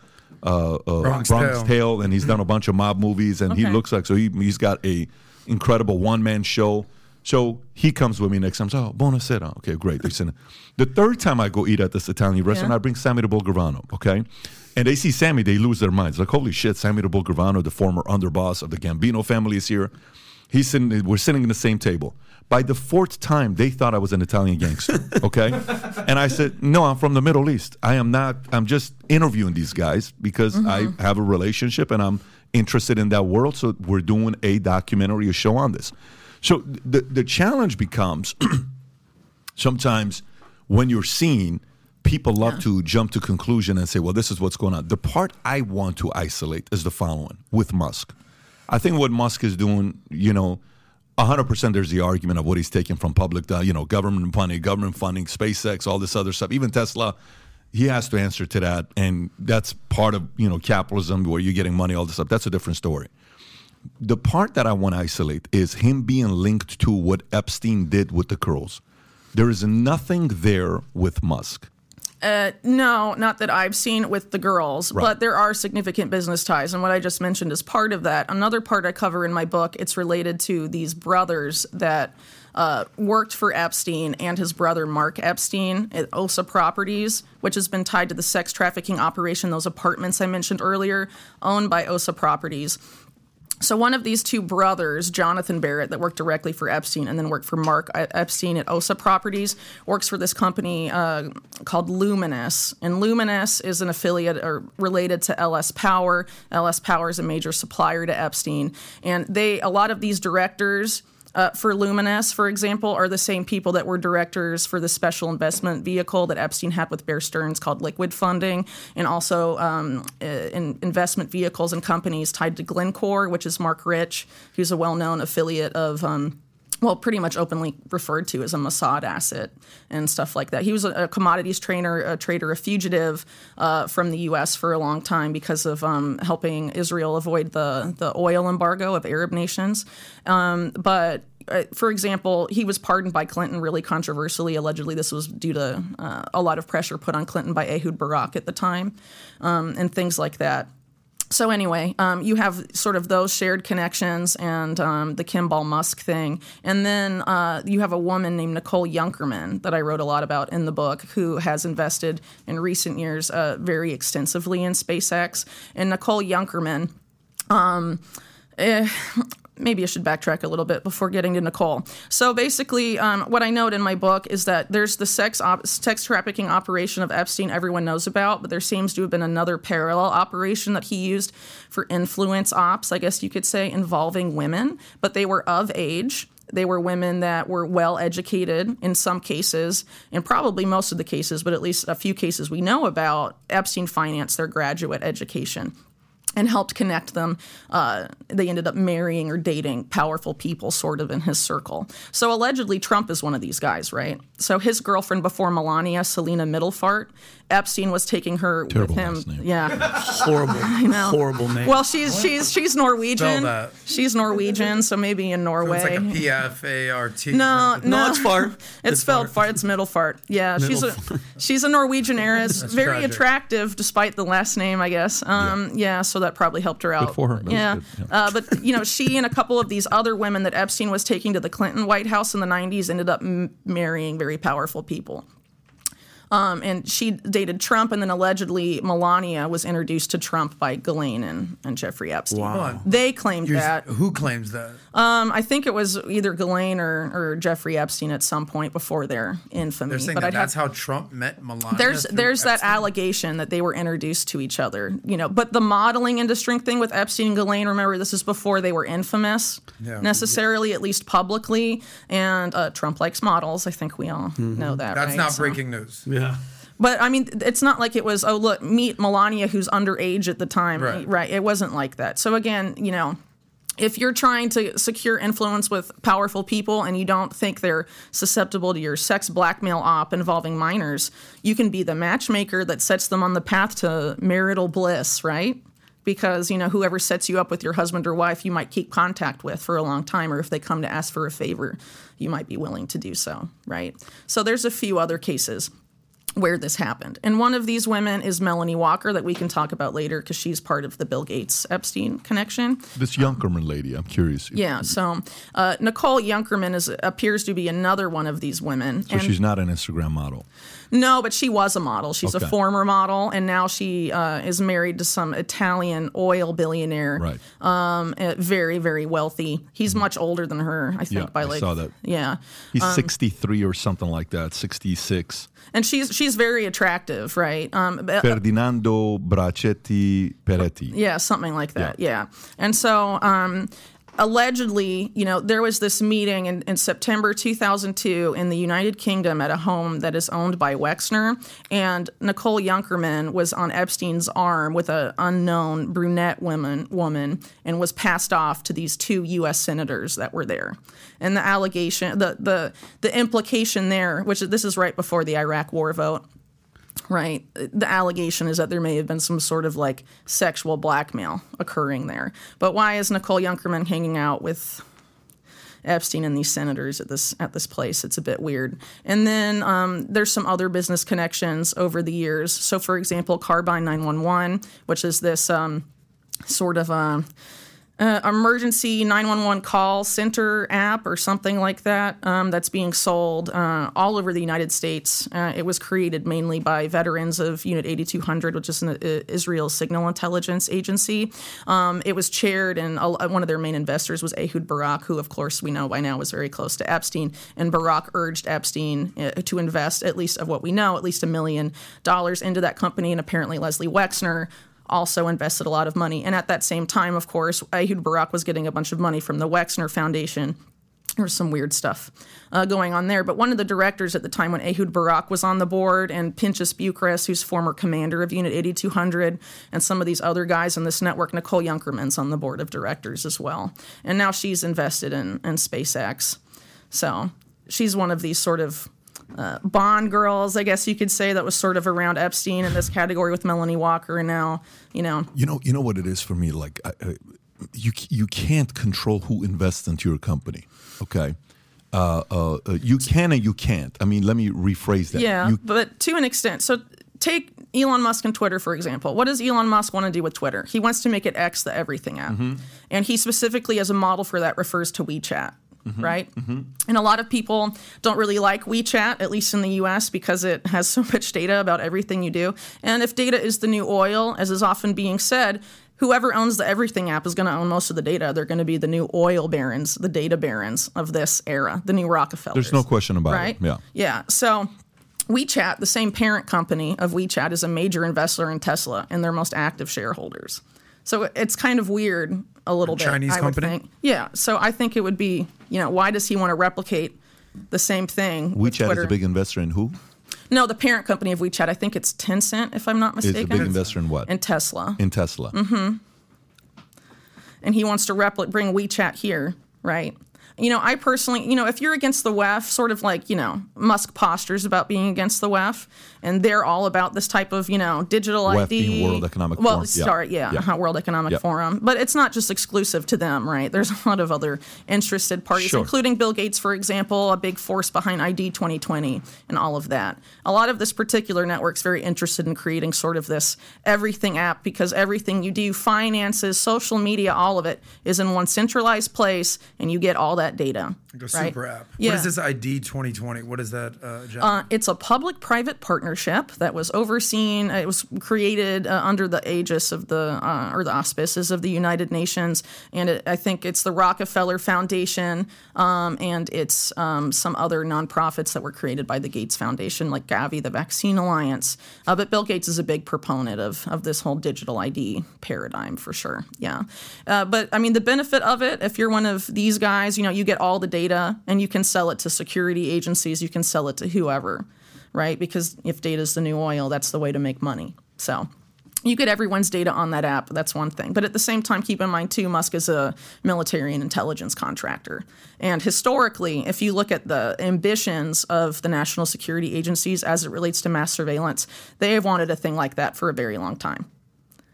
uh, uh, Bronx Bronx, Tale. Tale. and he's done a bunch of mob movies, and he looks like so he he's got a incredible one man show. So he comes with me next time. So, oh, buonasera. Okay, great. They send. The third time I go eat at this Italian restaurant, Yeah. I bring Sammy the Bull Gravano. Okay, and they see Sammy, they lose their minds. Like, holy shit, Sammy the Bull Gravano, the former underboss of the Gambino family, is here. He's sitting. We're sitting in the same table. By the fourth time, they thought I was an Italian gangster. Okay, and I said, "No, I'm from the Middle East. I am not. I'm just interviewing these guys because I mm-hmm. have a relationship and I'm interested in that world. So we're doing a documentary, a show on this. So the the challenge becomes sometimes when you're seeing, people love to jump to conclusion and say, well, this is what's going on. The part I want to isolate is the following with Musk. I think what Musk is doing, you know, 100% there's the argument of what he's taking from public, uh, you know, government funding, government funding, SpaceX, all this other stuff, even Tesla. He has to answer to that. And that's part of, you know, capitalism where you're getting money, all this stuff. That's a different story. The part that I want to isolate is him being linked to what Epstein did with the curls. There is nothing there with Musk. No, not that I've seen with the girls, Right. but there are significant business ties. And what I just mentioned is part of that. Another part I cover in my book, it's related to these brothers that uh, worked for Epstein and his brother Mark Epstein at OSA Properties, which has been tied to the sex trafficking operation, those apartments I mentioned earlier, owned by OSA Properties. So one of these two brothers, Jonathan Barrett, that worked directly for Epstein and then worked for Mark Epstein at OSA Properties, works for this company uh, called Luminous. And Luminous is an affiliate or related to LS Power. LS Power is a major supplier to Epstein, and they a lot of these directors. Uh, for Luminous, for example, are the same people that were directors for the special investment vehicle that Epstein had with Bear Stearns called Liquid Funding, and also um, uh, in investment vehicles and companies tied to Glencore, which is Marc Rich, who's a well known affiliate of. Um, well, pretty much openly referred to as a Mossad asset and stuff like that. He was a, a commodities trainer, a trader, a fugitive uh, from the U.S. for a long time because of um, helping Israel avoid the the oil embargo of Arab nations. Um, but uh, for example, he was pardoned by Clinton really controversially. Allegedly, this was due to uh, a lot of pressure put on Clinton by Ehud Barak at the time, um, and things like that. So anyway, um, you have sort of those shared connections and um, the Kimball Musk thing, and then uh, you have a woman named Nicole Junkermann that I wrote a lot about in the book, who has invested in recent years uh, very extensively in SpaceX. And Nicole Junkermann maybe I should backtrack a little bit before getting to Nicole. So basically, um, what I note in my book is that there's the sex op- sex trafficking operation of Epstein everyone knows about, but there seems to have been another parallel operation that he used for influence ops, I guess you could say, involving women, but they were of age. They were women that were well educated in some cases, and probably most of the cases, but at least a few cases we know about. Epstein financed their graduate education and helped connect them. Uh, they ended up marrying or dating powerful people, sort of in his circle. So allegedly, Trump is one of these guys, right? So his girlfriend before Melania, Celina Midelfart, Epstein was taking her Terrible with him. last name. Yeah. Horrible, know. horrible name. Well, she's she's she's Norwegian. that. She's Norwegian, so maybe in Norway. It's like a P F A R T. No, no, no, it's far. It's, spelled fart. It's middle fart. Yeah, she's a Middle she's a Norwegian heiress, very tragic. attractive despite the last name, I guess. Um, yeah. so that probably helped her out. for her. That Yeah, yeah. Uh, but you know, she and a couple of these other women that Epstein was taking to the Clinton White House in the '90s ended up m- marrying very powerful people. Um, and she dated Trump, and then allegedly Melania was introduced to Trump by Ghislaine and, and Jeffrey Epstein. Wow. They claimed You're- that. Who claims that? Um, I think it was either Ghislaine or, or Jeffrey Epstein at some point before their infamy. They're saying but that I'd that's have, how Trump met Melania. there's through there's that allegation that they were introduced to each other, you know. But the modeling industry thing with Epstein and Ghislaine, remember, this is before they were infamous Yeah. necessarily, at least publicly. And uh, Trump likes models. I think we all know that. That's right? not So- breaking news. yeah. But I mean, it's not like it was, oh, look, meet Melania, who's underage at the time. Right. It wasn't like that. So again, you know, if you're trying to secure influence with powerful people and you don't think they're susceptible to your sex blackmail op involving minors, you can be the matchmaker that sets them on the path to marital bliss, right? Because, you know, whoever sets you up with your husband or wife, you might keep contact with for a long time, or if they come to ask for a favor, you might be willing to do so, right? So there's a few other cases where this happened. And one of these women is Melanie Walker, that we can talk about later because she's part of the Bill Gates Epstein connection. This Junkermann lady, I'm curious. Yeah, so uh, Nicole Junkermann is appears to be another one of these women. So she's not an Instagram model. No, but she was a model. She's Okay. a former model, and now she uh, is married to some Italian oil billionaire. Right. Um, uh, very, very wealthy. He's much older than her, I think, Yeah, by I like saw that. Yeah. He's 63 or something like that, 66. And she's she's very attractive, right? Um, Ferdinando Brachetti Peretti. Yeah, something like that. Yeah. And so um, allegedly, you know, there was this meeting in, in September 2002 in the United Kingdom at a home that is owned by Wexner, and Nicole Junkermann was on Epstein's arm with an unknown brunette woman, woman and was passed off to these two U.S. senators that were there. And the allegation, the the the implication there, which this is right before the Iraq War vote, right? The allegation is that there may have been some sort of like sexual blackmail occurring there. But why is Nicole Junkermann hanging out with Epstein and these senators at this at this place? It's a bit weird. And then um, there's some other business connections over the years. So, for example, Carbyne 911, which is this um, sort of. Uh, uh, emergency 911 call center app or something like that um, that's being sold uh, all over the United States. Uh, it was created mainly by veterans of Unit 8200, which is an uh, Israel signal intelligence agency. Um, it was chaired, and one of their main investors was Ehud Barak, who, of course, we know by now was very close to Epstein. And Barak urged Epstein uh, to invest, at least of what we know, at least a million dollars into that company. And apparently, Leslie Wexner also invested a lot of money. And at that same time, of course, Ehud Barak was getting a bunch of money from the Wexner Foundation. There was some weird stuff uh, going on there. But one of the directors at the time when Ehud Barak was on the board, and Pinchas Buchris, who's former commander of Unit 8200, and some of these other guys in this network, Nicole Junkermann's on the board of directors as well. And now she's invested in, in SpaceX. So she's one of these sort of uh, Bond girls, I guess you could say, that was sort of around Epstein in this category with Melanie Walker, and now you know. You know, you know what it is for me. Like, I, I, you you can't control who invests into your company. Okay. Uh, uh, uh, you can and you can't. I mean, let me rephrase that. Yeah, you, but to an extent. So take Elon Musk and Twitter, for example. What does Elon Musk want to do with Twitter? He wants to make it X the everything app. Mm-hmm. And he specifically, as a model for that, refers to WeChat. Mm-hmm, right? Mm-hmm. And a lot of people don't really like WeChat, at least in the US, because it has so much data about everything you do. And if data is the new oil, as is often being said, whoever owns the everything app is going to own most of the data. They're going to be the new oil barons, the data barons of this era, the new Rockefellers. There's no question about right? it. Yeah. Yeah. So WeChat, the same parent company of WeChat, is a major investor in Tesla and their most active shareholders. So it's kind of weird a little a bit. Chinese company. Think. Yeah. So I think it would be, you know, why does he want to replicate the same thing? WeChat is a big investor in who? No, the parent company of WeChat. I think it's Tencent, if I'm not mistaken. It's a big investor in what? In Tesla. In Tesla. Mm-hmm. And he wants to replicate, bring WeChat here, right? You know, I personally, you know, if you're against the WEF, sort of like, you know, Musk postures about being against the WEF, and they're all about this type of, you know, digital WEF ID. Being World Economic well, Forum. sorry, yeah, yeah. Uh-huh, World Economic yep. Forum. But it's not just exclusive to them, right? There's a lot of other interested parties, sure. including Bill Gates, for example, a big force behind ID 2020 and all of that. A lot of this particular network's very interested in creating sort of this everything app because everything you do, finances, social media, all of it is in one centralized place, and you get all that data. Like a right? super app. Yeah. What is this ID 2020? What is that, uh, Uh, it's a public-private partnership that was overseen. It was created uh, under the aegis of the uh, or the auspices of the United Nations, and it, I think it's the Rockefeller Foundation um, and it's um, some other nonprofits that were created by the Gates Foundation, like Gavi, the Vaccine Alliance. Uh, but Bill Gates is a big proponent of of this whole digital ID paradigm for sure. Yeah, uh, but I mean the benefit of it, if you're one of these guys, you know, you get all the data data and you can sell it to security agencies, you can sell it to whoever, right? Because if data is the new oil, that's the way to make money. So you get everyone's data on that app. That's one thing. But at the same time, keep in mind, too, Musk is a military and intelligence contractor. And historically, if you look at the ambitions of the national security agencies as it relates to mass surveillance, they have wanted a thing like that for a very long time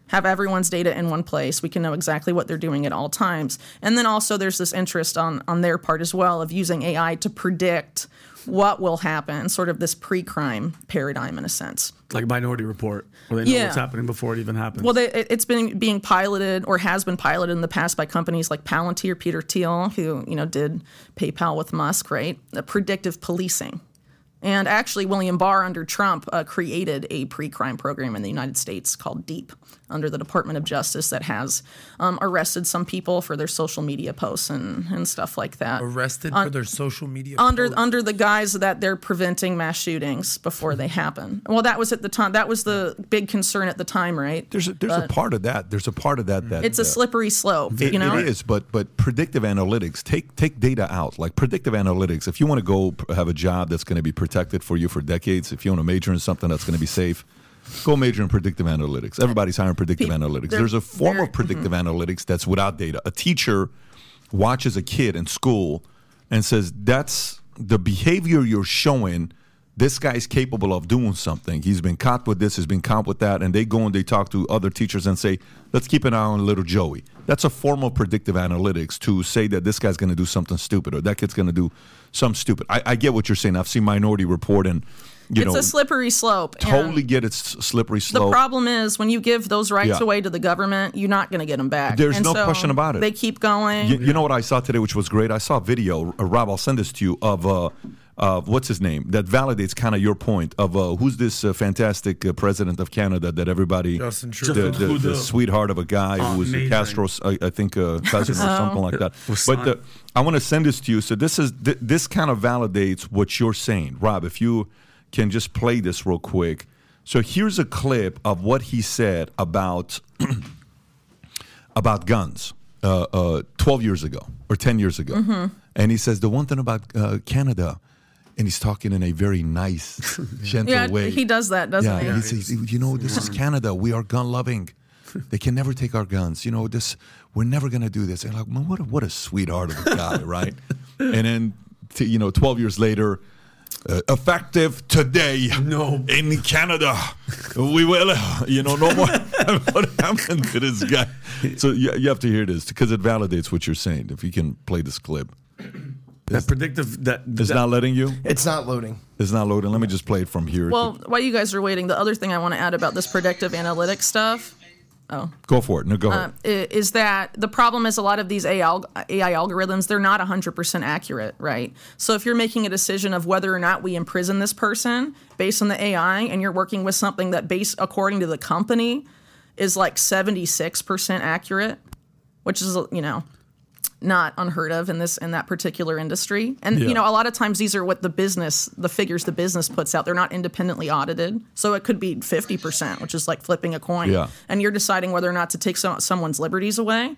have everyone's data in one place. We can know exactly what they're doing at all times. And then also there's this interest on on their part as well of using AI to predict what will happen, sort of this pre-crime paradigm in a sense. Like Minority Report, where they know Yeah. what's happening before it even happens. Well, they, it- it's been being piloted or has been piloted in the past by companies like Palantir, Peter Thiel, who you know did PayPal with Musk, right? The predictive policing And actually, William Barr under Trump uh, created a pre crime program in the United States called DEEP under the Department of Justice that has um, arrested some people for their social media posts and, and stuff like that. Arrested for their social media. Under posts. under the guise that they're preventing mass shootings before they happen. Well, that was at the time. That was the big concern at the time, right? There's a, there's a part of that. There's a part of that that It's a uh, slippery slope, It, you know. it is, but but predictive analytics take take data out. Like predictive analytics, if you want to go have a job that's going to be protected for you for decades, if you want to major in something that's going to be safe, go major in predictive analytics. Everybody's hiring predictive analytics. There's a form of predictive analytics that's without data. A teacher watches a kid in school and says, "That's the behavior you're showing." This guy's capable of doing something. He's been caught with this, he's been caught with that, and they go and they talk to other teachers and say, "Let's keep an eye on little Joey." That's a form of predictive analytics to say that this guy's going to do something stupid or that kid's going to do something stupid. I, I get what you're saying. I've seen Minority Report, and you it's know, a slippery slope. totally get its slippery slope. The problem is when you give those rights Yeah. away to the government, you're not going to get them back. There's And no so question about it. They keep going. You, you know what I saw today, which was great? I saw a video, uh, Rob, I'll send this to you, of, uh, of what's his name, that validates kind of your point of uh, who's this uh, fantastic uh, president of Canada that everybody, Justin the, Trudeau. the, the Trudeau. sweetheart of a guy Oh, who was amazing. Castro's, I, I think, uh, cousin or something like that. But the, I want to send this to you. So this is th- this kind of validates what you're saying, Rob. If you can just play this real quick. So here's a clip of what he said about about guns uh, uh, 12 years ago or 10 years ago. Mm-hmm. And he says, the one thing about uh, Canada, and he's talking in a very nice, gentle yeah, way. he does that, doesn't yeah, he? he says, you know, this is Canada. We are gun loving. They can never take our guns. You know, this we're never gonna do this. And like, man, what a, what a sweetheart of a guy, right? And then, t- you know, 12 years later, uh, effective today No. in Canada. We will, uh, you know, no more. what happened to this guy? So you, you have to hear this because it validates what you're saying. If you can play this clip, That predictive that is that not letting you. It's not loading. It's not loading. Let me just play it from here. Well, while you guys are waiting, the other thing I want to add about this predictive analytics stuff Oh, go for it. No, go ahead. Uh, is that the problem is a lot of these AI, AI algorithms, they're not 100% accurate, right? So if you're making a decision of whether or not we imprison this person based on the AI and you're working with something that, based according to the company, is like 76% accurate, which is, you know, not unheard of in this in that particular industry. And Yeah. you know, a lot of times these are what the business, the figures the business puts out. They're not independently audited, so it could be fifty percent, which is like flipping a coin. Yeah. And you're deciding whether or not to take some, someone's liberties away.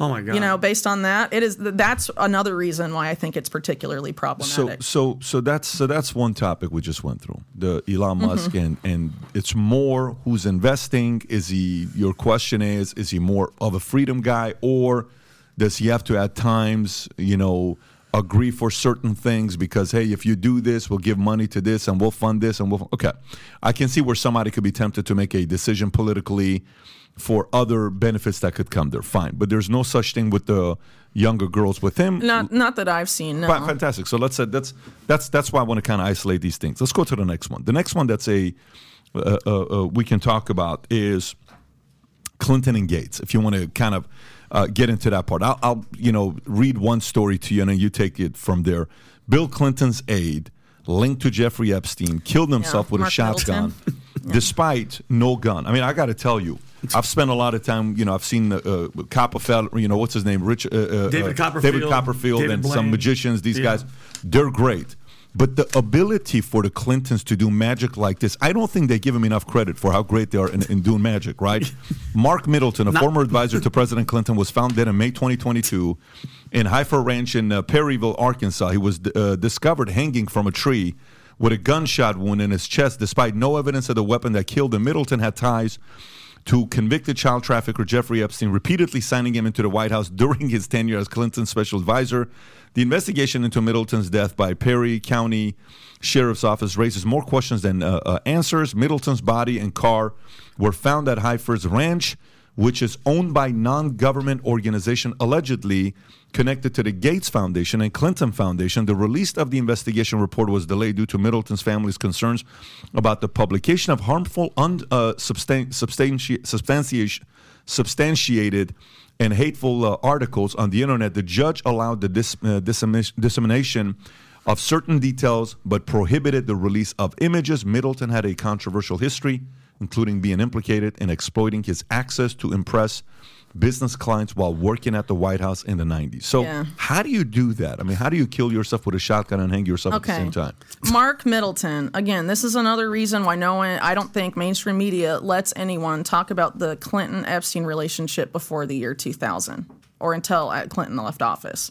oh my god You know, based on that, it is that's another reason why I think it's particularly problematic. so so so that's so that's one topic we just went through the Elon Mm-hmm. Musk and and it's more who's investing is he your question is is he more of a freedom guy or does he have to at times you know agree for certain things because hey if you do this we'll give money to this and we'll fund this and we'll okay I can see where somebody could be tempted to make a decision politically for other benefits that could come there fine but there's no such thing with the younger girls with him not not that I've seen. No. Fantastic. So let's say that's that's that's why I want to kind of isolate these things. Let's go to the next one. The next one that's a uh, uh, uh, we can talk about is Clinton and Gates. If you want to kind of uh, get into that part, I'll, I'll you know read one story to you and then you take it from there. Bill Clinton's aide linked to Jeffrey Epstein killed himself with a Mark shotgun, despite no gun. I mean, I got to tell you. I've spent a lot of time, you know. I've seen uh, Copperfield, you know, what's his name, Rich, uh, uh, David uh, Copperfield, David Copperfield, David and some magicians. These Yeah. guys, they're great. But the ability for the Clintons to do magic like this, I don't think they give them enough credit for how great they are in, in doing magic, right? Mark Middleton, a former advisor to President Clinton, was found dead in May 2022 in Heifer Ranch in uh, Perryville, Arkansas. He was uh, discovered hanging from a tree with a gunshot wound in his chest, despite no evidence of the weapon that killed him. Middleton had ties to convicted child trafficker Jeffrey Epstein, repeatedly signing him into the White House during his tenure as Clinton's special advisor. The investigation into Middleton's death by Perry County Sheriff's Office raises more questions than uh, uh, answers. Middleton's body and car were found at Heifers Ranch, which is owned by non-government organization allegedly connected to the Gates Foundation and Clinton Foundation. The release of the investigation report was delayed due to Middleton's family's concerns about the publication of harmful, un, uh, substan- substanti- substantiated and hateful uh, articles on the internet. The judge allowed the dis- uh, dissemin- dissemination of certain details, but prohibited the release of images. Middleton had a controversial history, including being implicated in exploiting his access to impress business clients while working at the White House in the 90s. So, Yeah. how do you do that? I mean, how do you kill yourself with a shotgun and hang yourself at the same time? Mark Middleton. Again, this is another reason why no one, I don't think mainstream media lets anyone talk about the Clinton Epstein relationship before the year 2000 or until uh, Clinton left office.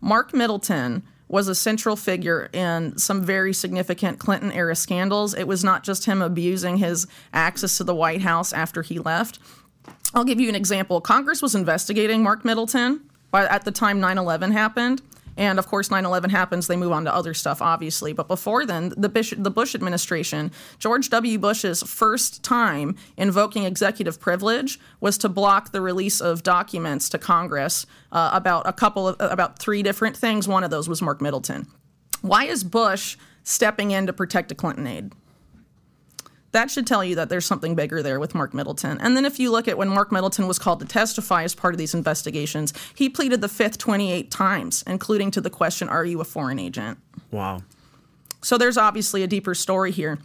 Mark Middleton was a central figure in some very significant Clinton era scandals. It was not just him abusing his access to the White House after he left. I'll give you an example. Congress was investigating Mark Middleton at the time 9 11 happened. And of course, 9 11 happens, they move on to other stuff, obviously. But before then, the Bush, the Bush administration, George W. Bush's first time invoking executive privilege was to block the release of documents to Congress uh, about a couple of, about three different things. One of those was Mark Middleton. Why is Bush stepping in to protect a Clinton aide? That should tell you that there's something bigger there with Mark Middleton. And then if you look at when Mark Middleton was called to testify as part of these investigations, he pleaded the fifth 28 times, including to the question, Are you a foreign agent? Wow. So there's obviously a deeper story here.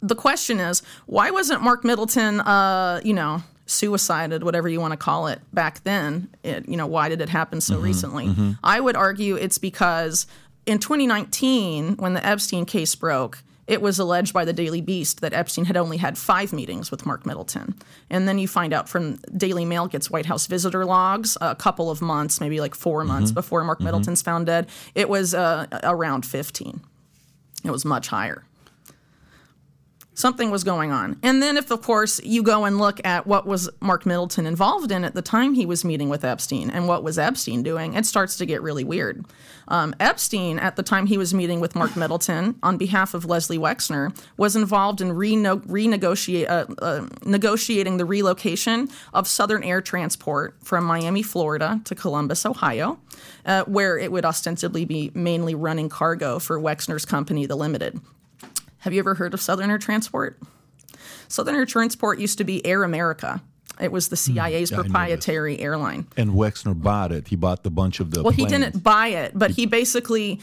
The question is, why wasn't Mark Middleton, uh, you know, suicided, whatever you want to call it, back then? It, you know, why did it happen so recently? I would argue it's because in 2019, when the Epstein case broke, it was alleged by the Daily Beast that Epstein had only had five meetings with Mark Middleton. And then you find out from Daily Mail gets White House visitor logs a couple of months, maybe like 4 months before Mark Middleton's found dead. It was uh, around 15. It was much higher. Something was going on. And then, if of course you go and look at what was Mark Middleton involved in at the time he was meeting with Epstein and what was Epstein doing, it starts to get really weird. Um, Epstein, at the time he was meeting with Mark Middleton on behalf of Leslie Wexner, was involved in renegotiate, uh, uh, the relocation of Southern Air Transport from Miami, Florida to Columbus, Ohio, uh, where it would ostensibly be mainly running cargo for Wexner's company, The Limited. Have you ever heard of Southern Air Transport? Southern Air Transport used to be Air America. It was the CIA's Hmm. yeah, I knew this. proprietary airline. And Wexner bought it. He bought the bunch of the. Well, he didn't buy it, but he basically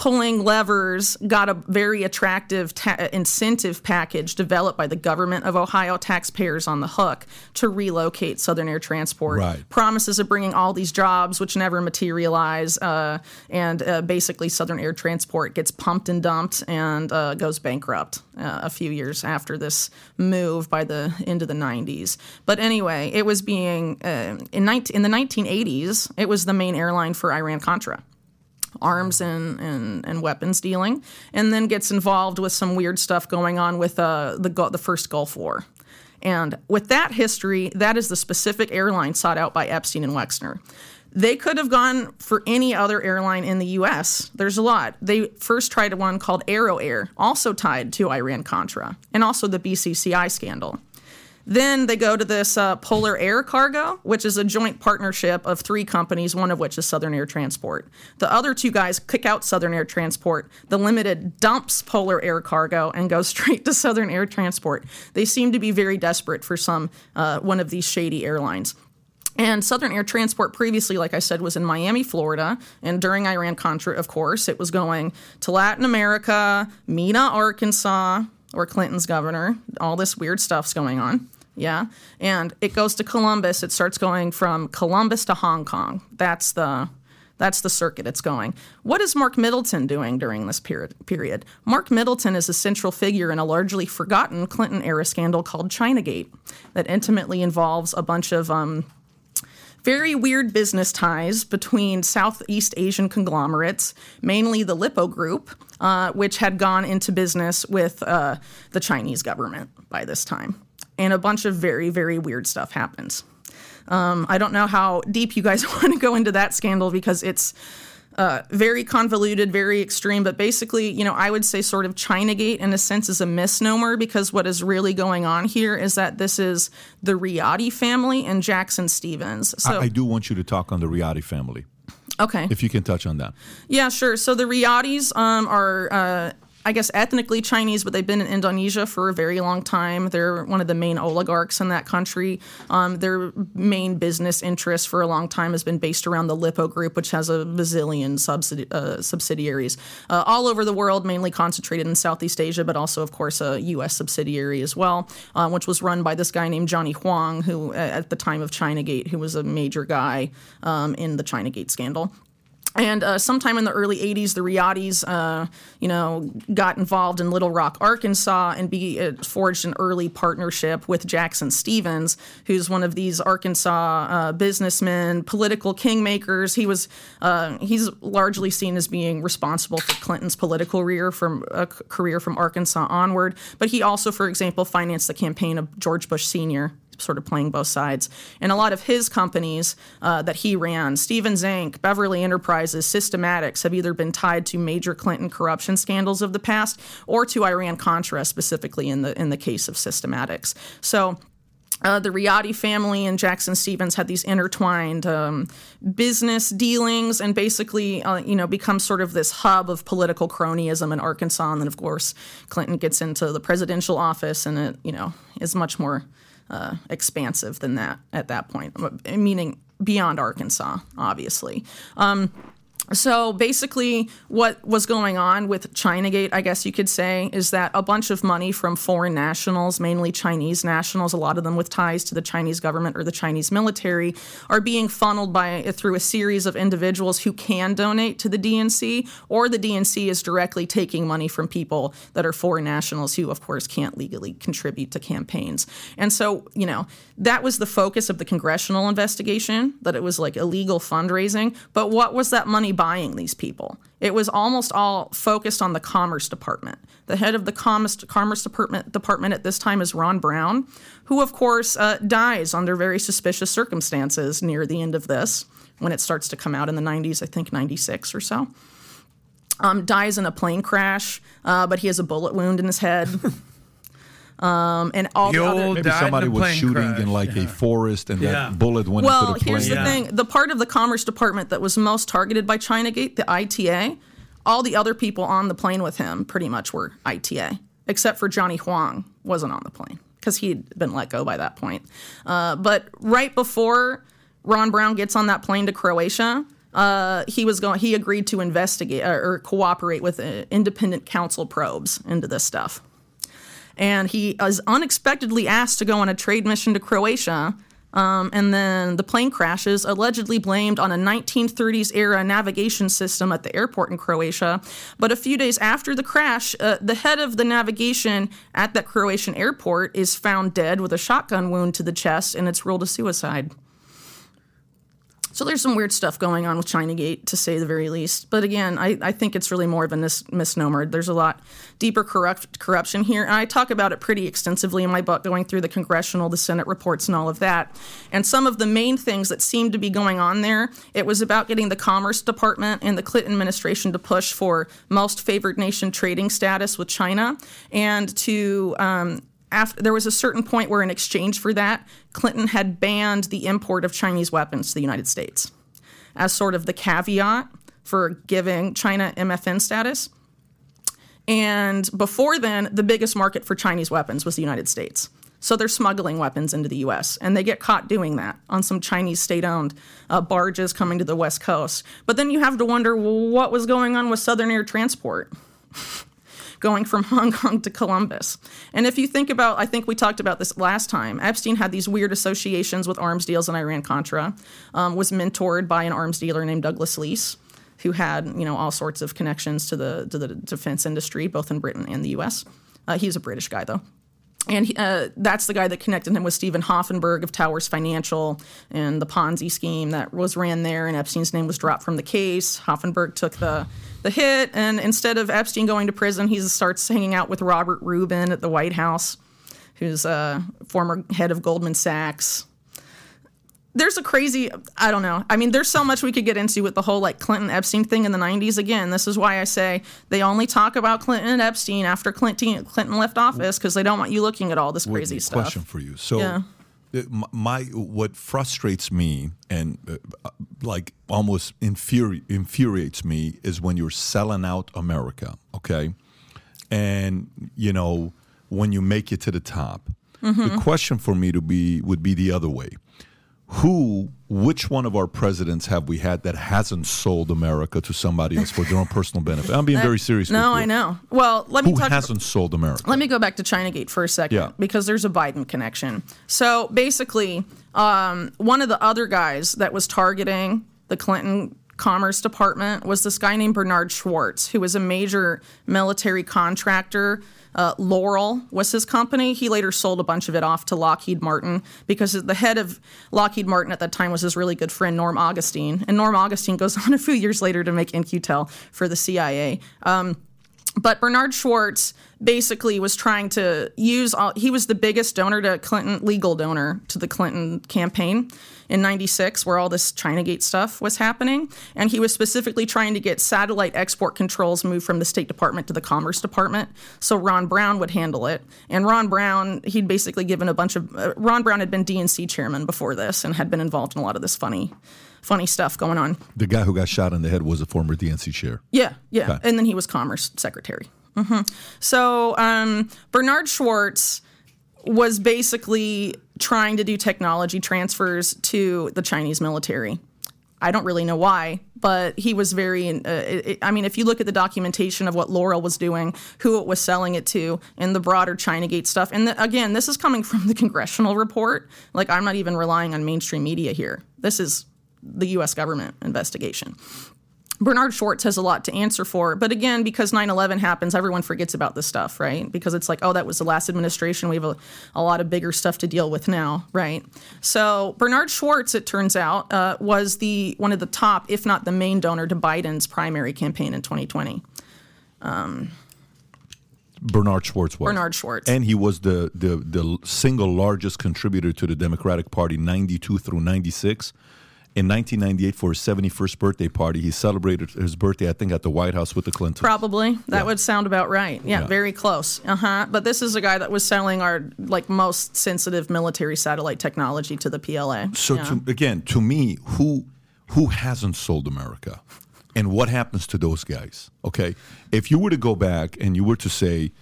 pulling levers got a very attractive ta- incentive package developed by the government of Ohio taxpayers on the hook to relocate Southern Air Transport. Right. Promises of bringing all these jobs, which never materialize, uh, and uh, basically Southern Air Transport gets pumped and dumped and uh, goes bankrupt uh, a few years after this move by the end of the 90s. But anyway, it was being uh, in, 19, in the 1980s. It was the main airline for Iran Contra arms and, and, and weapons dealing, and then gets involved with some weird stuff going on with uh, the the first Gulf War. And with that history, that is the specific airline sought out by Epstein and Wexner. They could have gone for any other airline in the U.S. There's a lot. They first tried one called Arrow Air, also tied to Iran Contra, and also the BCCI scandal. Then they go to this uh, Polar Air Cargo, which is a joint partnership of three companies, one of which is Southern Air Transport. The other two guys kick out Southern Air Transport. The Limited dumps Polar Air Cargo and goes straight to Southern Air Transport. They seem to be very desperate for some uh, one of these shady airlines. And Southern Air Transport previously, like I said, was in Miami, Florida. And during Iran Contra, of course, it was going to Latin America, Mena, Arkansas, or Clinton's governor. All this weird stuff's going on. Yeah. And it goes to Columbus. It starts going from Columbus to Hong Kong. That's the that's the circuit it's going. What is Mark Middleton doing during this period? Mark Middleton is a central figure in a largely forgotten Clinton era scandal called Chinagate that intimately involves a bunch of um, very weird business ties between Southeast Asian conglomerates, mainly the Lippo Group, uh, which had gone into business with uh, the Chinese government by this time. And a bunch of very, very weird stuff happens. Um, I don't know how deep you guys want to go into that scandal because it's uh, very convoluted, very extreme. But basically, you know, I would say sort of Chinagate in a sense is a misnomer because what is really going on here is that this is the Riady family and Jackson Stephens. So, I, I do want you to talk on the Riady family, okay. if you can touch on that. Yeah, sure. So the Riadys um, are uh, I guess, ethnically Chinese, but they've been in Indonesia for a very long time. They're one of the main oligarchs in that country. Um, their main business interest for a long time has been based around the Lippo Group, which has a bazillion subsidi- uh, subsidiaries uh, all over the world, mainly concentrated in Southeast Asia, but also, of course, a U.S. subsidiary as well, uh, which was run by this guy named Johnny Huang, who, at the time of Chinagate, who was a major guy um, in the Chinagate scandal. And uh, sometime in the early 80s, the Riadys, uh, you know, got involved in Little Rock, Arkansas, and be, uh, forged an early partnership with Jackson Stephens, who's one of these Arkansas uh, businessmen, political kingmakers. He was uh, he's largely seen as being responsible for Clinton's political career from uh, career from Arkansas onward. But he also, for example, financed the campaign of George Bush Sr sort of playing both sides. And a lot of his companies uh, that he ran, Stephens Inc., Beverly Enterprises, Systematics, have either been tied to major Clinton corruption scandals of the past or to Iran Contra, specifically in the in the case of Systematics. So. Uh, the Riady family and Jackson Stephens had these intertwined um, business dealings and basically, uh, you know, become sort of this hub of political cronyism in Arkansas. And then, of course, Clinton gets into the presidential office and it, you know, is much more uh, expansive than that at that point, meaning beyond Arkansas, obviously. Um, so basically, what was going on with Chinagate, I guess you could say, is that a bunch of money from foreign nationals, mainly Chinese nationals, a lot of them with ties to the Chinese government or the Chinese military, are being funneled by through a series of individuals who can donate to the DNC, or the DNC is directly taking money from people that are foreign nationals who, of course, can't legally contribute to campaigns. And so, you know, that was the focus of the congressional investigation, that it was like illegal fundraising. But what was that money? buying these people. It was almost all focused on the Commerce Department. The head of the Commerce, Department, Department at this time is Ron Brown, who, of course, uh, dies under very suspicious circumstances near the end of this, when it starts to come out in the 90s, I think 96 or so. Um, dies in a plane crash, uh, but he has a bullet wound in his head. Um, and all the, The other, Maybe somebody was shooting crash. in like a forest and Yeah. that bullet went well, into the plane. Well, here's the thing: the part of the Commerce Department that was most targeted by ChinaGate, the ITA, all the other people on the plane with him pretty much were ITA, except for Johnny Huang wasn't on the plane because he'd been let go by that point. Uh, but right before Ron Brown gets on that plane to Croatia. Uh, he was going. He agreed to investigate or, or cooperate with uh, independent counsel probes into this stuff and he is unexpectedly asked to go on a trade mission to Croatia. Um, and then the plane crashes, allegedly blamed on a 1930s era navigation system at the airport in Croatia. But a few days after the crash, uh, the head of the navigation at that Croatian airport is found dead with a shotgun wound to the chest, and it's ruled a suicide. So there's some weird stuff going on with Chinagate, to say the very least. But again, I, I think it's really more of a mis- misnomer. There's a lot deeper corrupt, corruption here. And I talk about it pretty extensively in my book, going through the congressional, the Senate reports, and all of that. And some of the main things that seemed to be going on there, it was about getting the Commerce Department and the Clinton administration to push for most favored nation trading status with China and to um, after there was a certain point where in exchange for that clinton had banned the import of chinese weapons to the united states. As sort of the caveat for giving china mfn status. And before then the biggest market for chinese weapons was the united states. So they're smuggling weapons into the us and they get caught doing that on some chinese state-owned uh, barges coming to the west coast. But then you have to wonder well, what was going on with southern air transport going from Hong Kong to Columbus. And if you think about, I think we talked about this last time, Epstein had these weird associations with arms deals in Iran Contra, um, was mentored by an arms dealer named Douglas Leese. Who had you know all sorts of connections to the to the defense industry, both in Britain and the U.S. Uh, he's a British guy though, and uh, that's the guy that connected him with Steven Hoffenberg of Towers Financial and the Ponzi scheme that was ran there. And Epstein's name was dropped from the case. Hoffenberg took the the hit, and instead of Epstein going to prison, he starts hanging out with Robert Rubin at the White House, who's a former head of Goldman Sachs. There's a crazy, I don't know. I mean, there's so much we could get into with the whole like Clinton Epstein thing in the 90s. Again, this is why I say they only talk about Clinton and Epstein after Clinton Clinton left office because they don't want you looking at all this crazy stuff. Question for you. So, Yeah. uh, my what frustrates me and uh, like almost infuri- infuriates me is when you're selling out America. Okay, and you know when you make it to the top. Mm-hmm. The question for me to be would be the other way. Who, which one of our presidents have we had that hasn't sold America to somebody else for their own personal benefit? I'm being very serious. No. I know. Well, let me Who talk. hasn't sold America? Let me go back to Chinagate for a second Yeah. because there's a Biden connection. So basically, um, one of the other guys that was targeting the Clinton Commerce Department was this guy named Bernard Schwartz, who was a major military contractor. Uh, Loral was his company. He later sold a bunch of it off to Lockheed Martin because the head of Lockheed Martin at that time was his really good friend Norm Augustine, and Norm Augustine goes on a few years later to make In-Q-Tel for the CIA. Um, but Bernard Schwartz basically was trying to use all, he was the biggest donor to Clinton legal donor to the Clinton campaign in 96 where all this Chinagate stuff was happening. And he was specifically trying to get satellite export controls moved from the State Department to the Commerce Department so Ron Brown would handle it. And Ron Brown he'd basically given a bunch of uh, Ron Brown had been DNC chairman before this and had been involved in a lot of this funny funny stuff going on the guy who got shot in the head was a former DNC chair. yeah, yeah. Okay. And then he was Commerce Secretary. hmm So um, Bernard Schwartz was basically trying to do technology transfers to the Chinese military. I don't really know why, but he was very. Uh, it- I mean, if you look at the documentation of what Loral was doing, who it was selling it to, and the broader Chinagate stuff, and the, again, this is coming from the congressional report. Like, I'm not even relying on mainstream media here. This is the U.S. government investigation. Bernard Schwartz has a lot to answer for. But again, because 9 11 happens, everyone forgets about this stuff, right? Because it's like, oh, that was the last administration. We have a, a lot of bigger stuff to deal with now, right? So Bernard Schwartz, it turns out, uh, was the one of the top, if not the main donor to Biden's primary campaign in 2020. Bernard Schwartz was. Bernard Schwartz. And he was the, the, the single largest contributor to the Democratic Party 92 through 96. In 1998, for his 71st birthday party, he celebrated his birthday, I think, at the White House with the Clintons. Probably. That Yeah. would sound about right. Yeah, Yeah. very close. Uh huh. But this is a guy that was selling our like most sensitive military satellite technology to the PLA. So Yeah. to, again, to me, who who hasn't sold America, and what happens to those guys? Okay, if you were to go back and you were to say,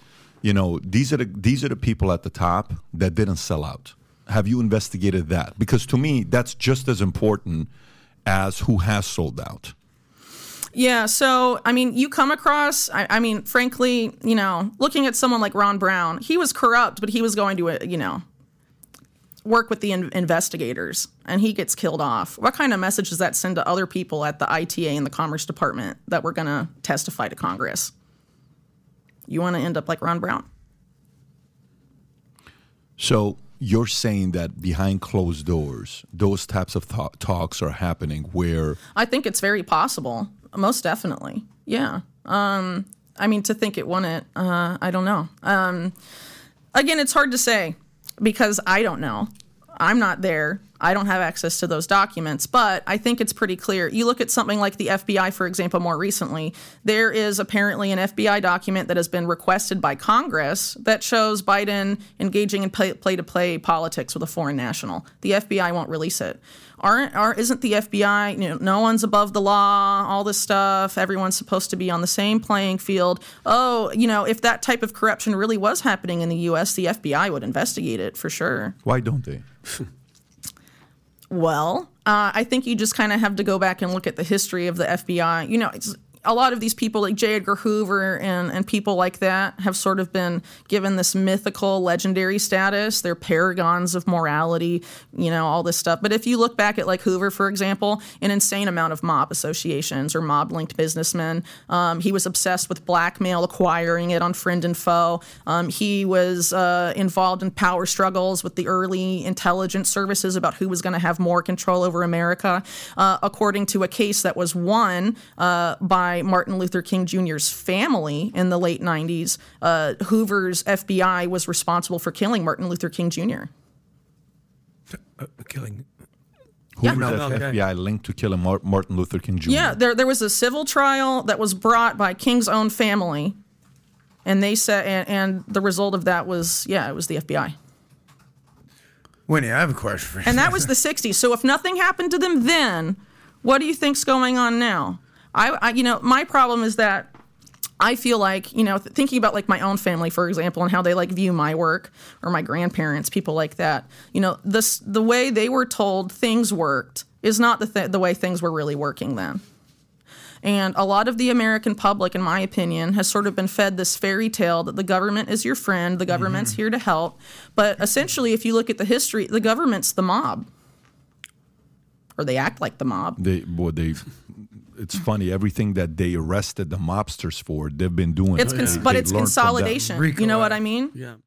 you know, these are the these are the people at the top that didn't sell out. Have you investigated that? Because to me, that's just as important as who has sold out. Yeah, so I mean, you come across. I, I mean, frankly, you know, looking at someone like Ron Brown, he was corrupt, but he was going to, uh, you know, work with the in- investigators, and he gets killed off. What kind of message does that send to other people at the ITA and the Commerce Department that we're going to testify to Congress? You want to end up like Ron Brown? So you're saying that behind closed doors, those types of th- talks are happening where I think it's very possible. Most definitely. Yeah. Um, I mean, to think it wouldn't, uh, I don't know. Um, again, it's hard to say because I don't know. I'm not there. I don't have access to those documents, but I think it's pretty clear. You look at something like the FBI, for example, more recently, there is apparently an FBI document that has been requested by Congress that shows Biden engaging in play to play politics with a foreign national. The FBI won't release it. Aren't, are, isn't the FBI, you know, no one's above the law, all this stuff, everyone's supposed to be on the same playing field. Oh, you know, if that type of corruption really was happening in the U.S., the FBI would investigate it for sure. why don't they? Well, uh, I think you just kind of have to go back and look at the history of the FBI. You know, it's, a lot of these people, like J. Edgar Hoover and, and people like that, have sort of been given this mythical, legendary status. They're paragons of morality, you know, all this stuff. But if you look back at, like, Hoover, for example, an insane amount of mob associations or mob linked businessmen. Um, he was obsessed with blackmail, acquiring it on friend and foe. Um, he was uh, involved in power struggles with the early intelligence services about who was going to have more control over America, uh, according to a case that was won uh, by Martin Luther King Jr.'s family in the late 90s. Uh, Hoover's FBI was responsible for killing Martin Luther King Jr. Killing. Yeah. Hoover's No, okay. FBI linked to killing Martin Luther King Jr. Yeah, there there was a civil trial that was brought by King's own family, and they said, and, and the result of that was, yeah, it was the FBI. Winnie, I have a question for you. And that was the 60s. So if nothing happened to them then, what do you think's going on now? I, I you know, my problem is that I feel like, you know, th- thinking about like my own family, for example, and how they like view my work or my grandparents, people like that, you know, this, the way they were told things worked is not the, th- the way things were really working then. And a lot of the American public, in my opinion, has sort of been fed this fairy tale that the government is your friend, the government's mm-hmm. here to help. But essentially, if you look at the history, the government's the mob, or they act like the mob. They, boy, they. It's funny. Everything that they arrested the mobsters for, they've been doing. It's it. cons- They- but they it's learned from them. consolidation. You know what I mean? Yeah.